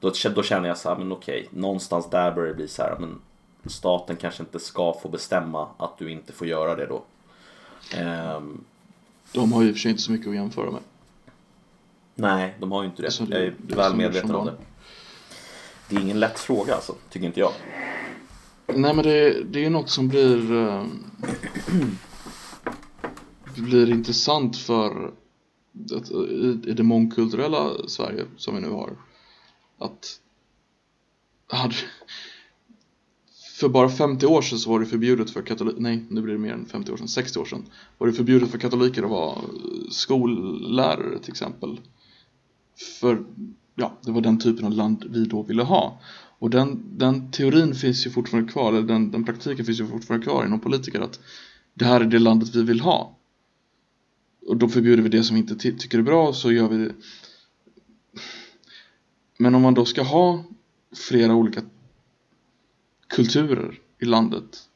B: Då, då känner jag så här, men okej, någonstans där börjar det bli så här, men staten kanske inte ska få bestämma att du inte får göra det då. Um,
A: de har ju i och för sig inte så mycket att jämföra med.
B: Nej, de har ju inte det. det jag är det väl medveten om det. Det är ingen lätt fråga alltså, tycker inte jag.
A: Nej men det, det är ju något som blir det blir intressant för att, i, i det mångkulturella Sverige som vi nu har att hade, för bara 50 år sedan så var det förbjudet för katoliker, nej nu blir det mer än 50 år sedan, 60 år sedan. Var det förbjudet för katoliker att vara skollärare till exempel? För ja, det var den typen av land vi då ville ha. Och den, den teorin finns ju fortfarande kvar, eller den, den praktiken finns ju fortfarande kvar inom politiker att det här är det landet vi vill ha. Och då förbjuder vi det som vi inte ty tycker är bra så gör vi det. Men om man då ska ha flera olika kulturer i landet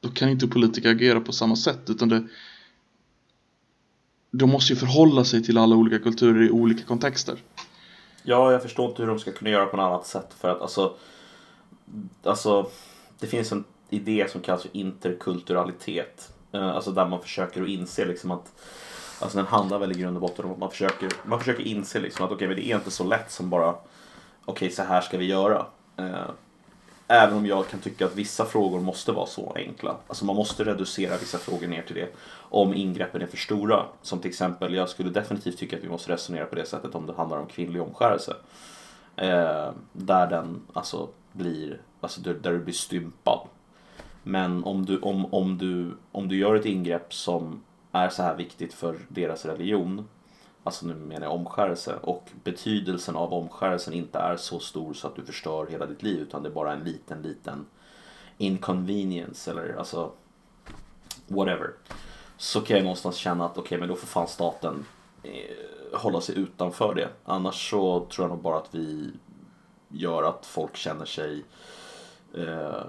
A: då kan inte politiker agera på samma sätt utan det de måste ju förhålla sig till alla olika kulturer i olika kontexter.
B: Ja, jag förstår inte hur de ska kunna göra på något annat sätt för att alltså, alltså det finns en idé som kallas för interkulturalitet. Eh, alltså där man försöker att inse liksom att Alltså den handlar väl i grund och botten om att man försöker, man försöker inse liksom att okej, okay, men det är inte så lätt som bara okej, okay, så här ska vi göra. Eh, Även om jag kan tycka att vissa frågor måste vara så enkla. Alltså man måste reducera vissa frågor ner till det. Om ingreppen är för stora. Som till exempel, jag skulle definitivt tycka att vi måste resonera på det sättet om det handlar om kvinnlig omskärelse. Eh, där den alltså blir, alltså där, där du blir stympad. Men om du, om, om, du, om du gör ett ingrepp som är så här viktigt för deras religion alltså nu menar jag omskärelse, och betydelsen av omskärelsen inte är så stor så att du förstör hela ditt liv utan det är bara en liten, liten inconvenience eller alltså whatever. Så kan jag någonstans känna att okej, okay, men då får fan staten eh, hålla sig utanför det. Annars så tror jag nog bara att vi gör att folk känner sig eh,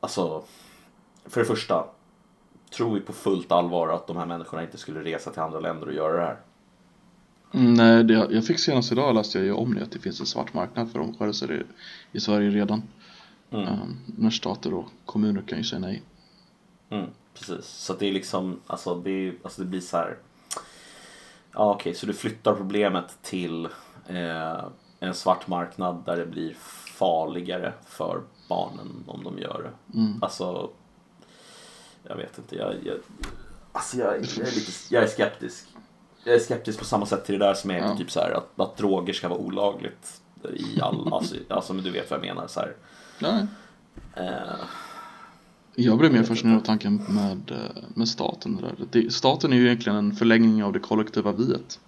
B: alltså för det första tror vi på fullt allvar att de här människorna inte skulle resa till andra länder och göra det här?
A: Mm, nej, det, jag fick senast idag läste jag ju om det att det finns en svart marknad för omskärelser i, i Sverige redan. Mm. Um, när stater och kommuner kan ju säga nej.
B: Mm, precis, så det är liksom, alltså det, alltså det blir så här. Ja okej, okay, så du flyttar problemet till eh, en svart marknad där det blir farligare för barnen om de gör det. Mm. Alltså, jag vet inte, jag, jag, alltså jag, jag, är lite, jag är skeptisk jag är skeptisk på samma sätt till det där som är ja. typ så här, att, att droger ska vara olagligt i all, alltså, alltså men du vet vad jag menar så här.
A: Nej. Uh, jag blir mer fascinerad av tanken med, eh, med staten. Där. Det, staten är ju egentligen en förlängning av det kollektiva viet.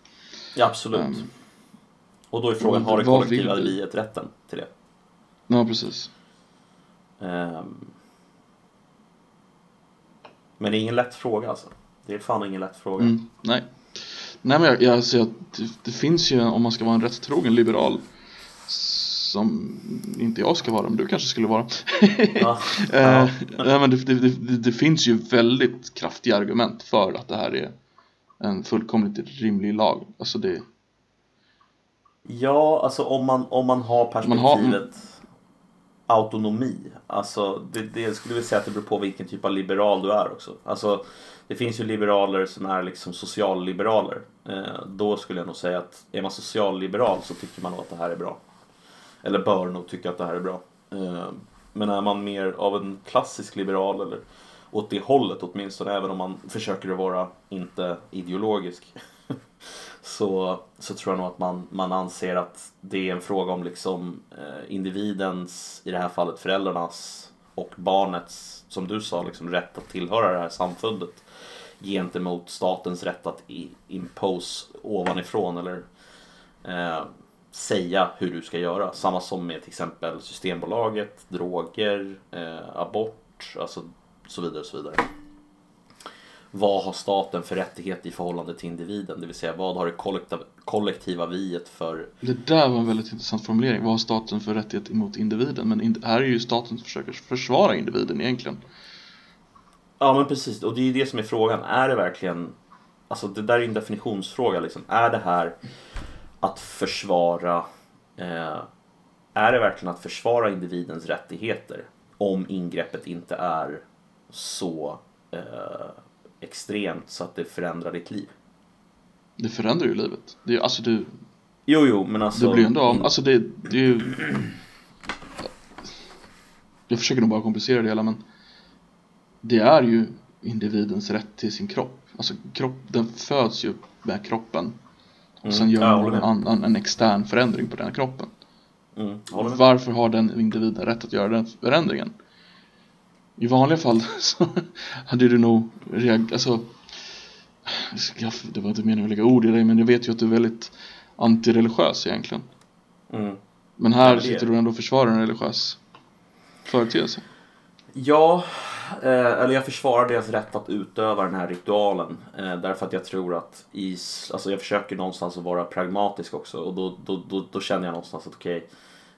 B: Ja, absolut. Um, och då är frågan, har det kollektiva viet rätten till det?
A: Ja, precis.
B: Um, men det är ingen lätt fråga alltså. Det är fan ingen lätt fråga. Mm,
A: nej. Nej men jag, jag ser att det, det, finns ju, om man ska vara en rättrogen liberal som inte jag ska vara, men du kanske skulle vara. Ja. eh, nej, men det, det, det, finns ju väldigt kraftiga argument för att det här är en fullkomligt rimlig lag. Alltså det...
B: Ja, alltså om man, om man har perspektivet man har autonomi. Alltså det, det skulle vi säga att det beror på vilken typ av liberal du är också. Alltså det finns ju liberaler som är liksom socialliberaler. Eh, då skulle jag nog säga att är man socialliberal så tycker man nog att det här är bra. Eller bör nog tycka att det här är bra. Eh, men är man mer av en klassisk liberal eller åt det hållet åtminstone, även om man försöker att vara inte ideologisk. så, så tror jag nog att man, man anser att det är en fråga om liksom eh, individens, i det här fallet föräldrarnas och barnets, som du sa, liksom rätt att tillhöra det här samfundet gentemot statens rätt att impose ovanifrån eller eh, säga hur du ska göra. Samma som med till exempel Systembolaget, droger, eh, abort, alltså så vidare. Så vidare. Vad har staten för rättighet i förhållande till individen? Det vill säga vad har det kollektiva, kollektiva viet för...
A: Det där var en väldigt intressant formulering. Vad har staten för rättighet emot individen? Men här är ju staten som försöker försvara individen egentligen.
B: Ja men precis, och det är ju det som är frågan. Är det verkligen, alltså det där är en definitionsfråga liksom. Är det här att försvara, eh, är det verkligen att försvara individens rättigheter om ingreppet inte är så eh, extremt så att det förändrar ditt liv?
A: Det förändrar ju livet. Det är alltså du...
B: Jo, jo, men alltså...
A: Det blir ändå av, alltså det, det är ju... Jag försöker nog bara komplicera det hela men det är ju individens rätt till sin kropp. Alltså kropp, den föds ju med kroppen. Och
B: Mm,
A: sen gör någon
B: med.
A: annan en extern förändring på den här kroppen.
B: Mm.
A: Varför har den individen rätt att göra den förändringen? I vanliga fall så hade du nog reagerat, alltså Det var inte meningen att lägga ord i dig men jag vet ju att du är väldigt antireligiös egentligen.
B: Mm.
A: Men här
B: Ja,
A: sitter du ändå och försvarar en religiös företeelse.
B: Ja, eh, eller jag försvarar deras rätt att utöva den här ritualen. Eh, därför att jag tror att i, s- alltså jag försöker någonstans att vara pragmatisk också och då, då, då, då känner jag någonstans att okej,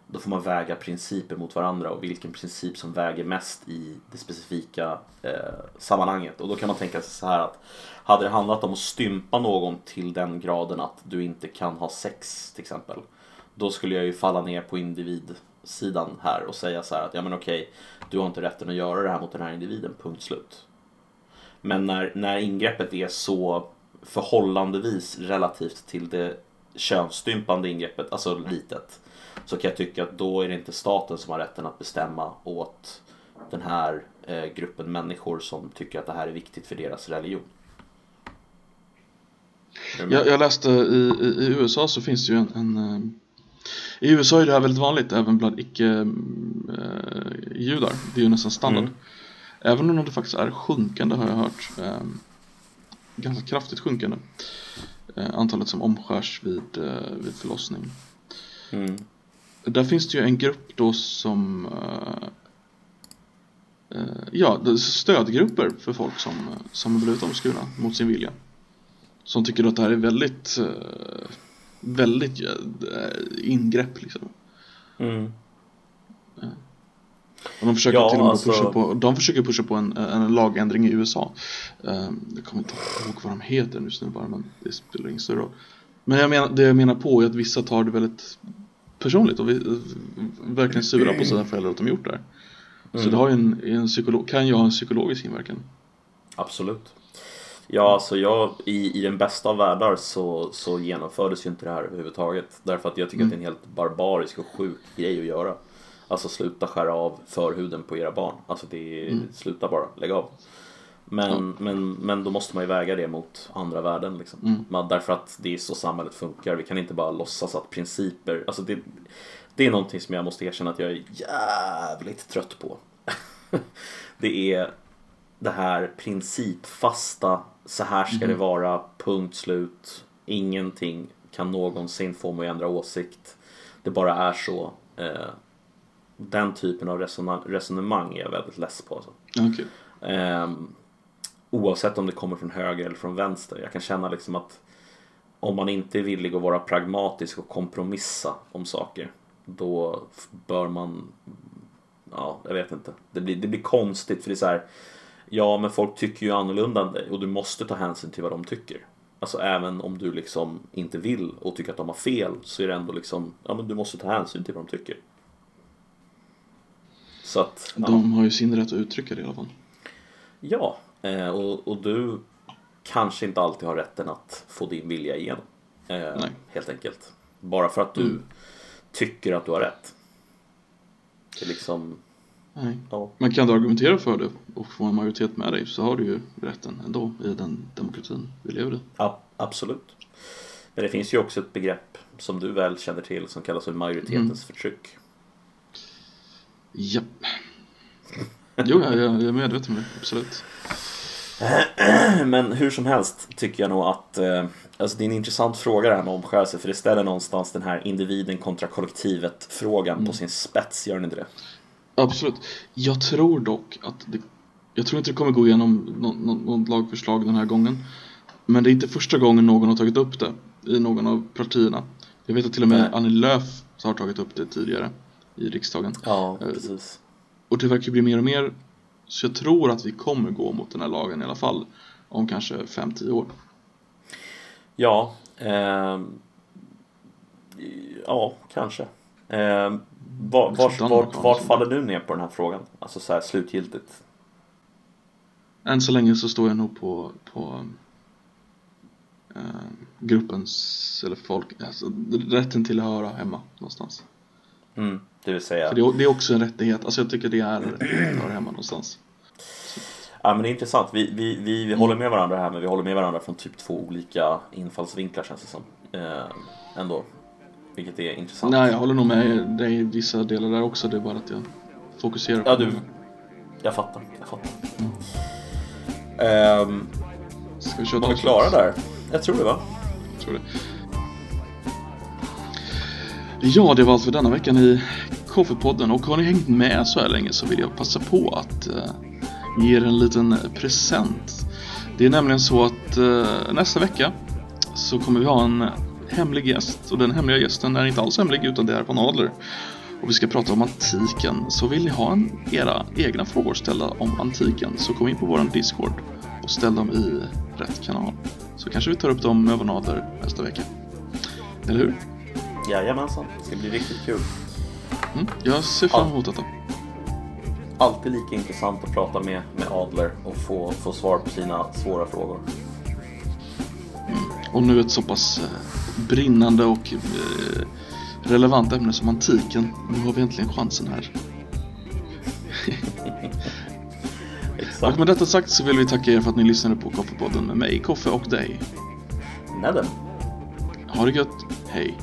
B: då får man väga principer mot varandra och vilken princip som väger mest i det specifika eh, sammanhanget. Och då kan man tänka sig så här att hade det handlat om att stympa någon till den graden att du inte kan ha sex till exempel. Då skulle jag ju falla ner på individsidan här och säga så här att ja men okej, du har inte rätten att göra det här mot den här individen, punkt slut. Men när, när ingreppet är så förhållandevis relativt till det könsstympande ingreppet, alltså litet, så kan jag tycka att då är det inte staten som har rätten att bestämma åt den här eh, gruppen människor som tycker att det här är viktigt för deras religion.
A: Jag, jag läste i, i, i USA så finns det ju en, en eh, I USA är det här väldigt vanligt även bland icke-judar. det är ju nästan standard.
B: Mm.
A: Även om det faktiskt är sjunkande har jag hört. Eh, ganska kraftigt sjunkande. Eh, antalet som omskärs vid, eh, vid förlossning.
B: Mm.
A: Där finns det ju en grupp då som eh, eh, Ja, stödgrupper för folk som, som har blivit omskurna mot sin vilja. Som tycker att det här är väldigt eh, Väldigt ingrepp liksom.
B: Mm.
A: Och de försöker
B: Ja,
A: till och med
B: alltså-
A: pusha på, de försöker pusha på en, en lagändring i USA. Jag kommer inte ihåg vad de heter nu bara, men det spelar ingen större roll. Men jag menar, det jag menar på är att vissa tar det väldigt personligt och vi, verkligen sura på sina föräldrar att de gjort det här. Så
B: Mm.
A: det har ju en, en psykolog, kan ju ha en psykologisk inverkan.
B: Absolut. Ja, alltså jag, i, i den bästa av världar så, så genomfördes ju inte det här överhuvudtaget. Därför att jag tycker att det är en helt barbarisk och sjuk grej att göra. Alltså sluta skära av förhuden på era barn. Alltså det är, sluta bara, lägg av. Men, men, men då måste man ju väga det mot andra värden liksom. Man, därför att det är så samhället funkar. Vi kan inte bara låtsas att principer, alltså det, det är någonting som jag måste erkänna att jag är jävligt trött på. det är det här principfasta, så här ska det vara, punkt slut. Ingenting kan någonsin få mig att ändra åsikt. Det bara är så. Eh, den typen av resonemang är jag väldigt less på. Alltså. Ehm, oavsett om det kommer från höger eller från vänster. Jag kan känna liksom att om man inte är villig att vara pragmatisk och kompromissa om saker då bör man Ja, jag vet inte. Det blir, det blir konstigt för det är så här Ja, men folk tycker ju annorlunda än dig och du måste ta hänsyn till vad de tycker. Alltså även om du liksom inte vill och tycker att de har fel så är det ändå liksom Ja, men du måste ta hänsyn till vad de tycker. Så att, ja.
A: De har ju sin rätt att uttrycka det i alla fall.
B: Ja, eh, och, och du kanske inte alltid har rätten att få din vilja igenom. Eh, helt enkelt. Bara för att du
A: Mm.
B: tycker att du har rätt. Det är liksom,
A: Nej.
B: ja.
A: Men kan du argumentera för det och få en majoritet med dig så har du ju rätten ändå i den demokratin vi lever i.
B: Ja, absolut. Men det finns ju också ett begrepp som du väl känner till som kallas för majoritetens
A: Mm.
B: förtryck.
A: Japp. Jo, jag, jag är medveten om det, absolut.
B: Men hur som helst tycker jag nog att eh, alltså det är en intressant fråga det här med omskärelse för det ställer någonstans den här individen kontra kollektivet frågan på sin spets, gör den inte det?
A: Absolut. Jag tror dock att det, jag tror inte det kommer gå igenom något, något, något lagförslag den här gången. Men det är inte första gången någon har tagit upp det i någon av partierna. Jag vet att till och med
B: Nej.
A: Annie Lööf har tagit upp det tidigare i riksdagen.
B: Ja,
A: Eh,
B: precis.
A: Och det verkar bli mer och mer så jag tror att vi kommer gå mot den här lagen i alla fall om kanske 5-10 år.
B: Ja, ehm, ja, kanske. Ehm, var, vart, vart, vart faller du ner på den här frågan? Alltså så här slutgiltigt.
A: Än så länge så står jag nog på, på eh, gruppens, eller folk, alltså, rätten till att höra hemma någonstans.
B: Mm, det vill säga.
A: För det, är- också en rättighet, alltså jag tycker det är höra hemma någonstans.
B: Ja, men det är intressant. Vi, vi, vi, vi håller med varandra här, men vi håller med varandra från typ två olika infallsvinklar känns det som. Eh, ändå. Vilket är intressant.
A: Nej, jag håller nog med dig i vissa delar där också. Det är bara att jag fokuserar på
B: Ja, du. Jag fattar. Jag fattar. Ehm,
A: Ska vi köra
B: var vi klara där? Jag tror det va?
A: Jag tror det. Ja, det var allt för denna veckan i Koffepodden och har ni hängt med så här länge så vill jag passa på att eh, ge er en liten present. Det är nämligen så att eh, nästa vecka så kommer vi ha en hemlig gäst och den hemliga gästen är inte alls hemlig utan det är Van Adler. Och vi ska prata om antiken. Så vill ni ha en, era egna frågor ställda om antiken så kom in på vår Discord och ställ dem i rätt kanal. Så kanske vi tar upp dem med Van Adler nästa vecka. Eller hur?
B: Jajamensan. Det ska bli riktigt kul.
A: Mm, jag ser fram emot detta.
B: Alltid lika intressant att prata med, med Adler och få, få svar på sina svåra frågor.
A: Och nu ett så pass eh, brinnande och eh, relevant ämne som antiken. Nu har vi äntligen chansen här. Och
B: Exakt.
A: med detta sagt så vill vi tacka er för att ni lyssnade på Koffepodden med mig, Koffe och dig.
B: Nedden.
A: Ha det gött, hej!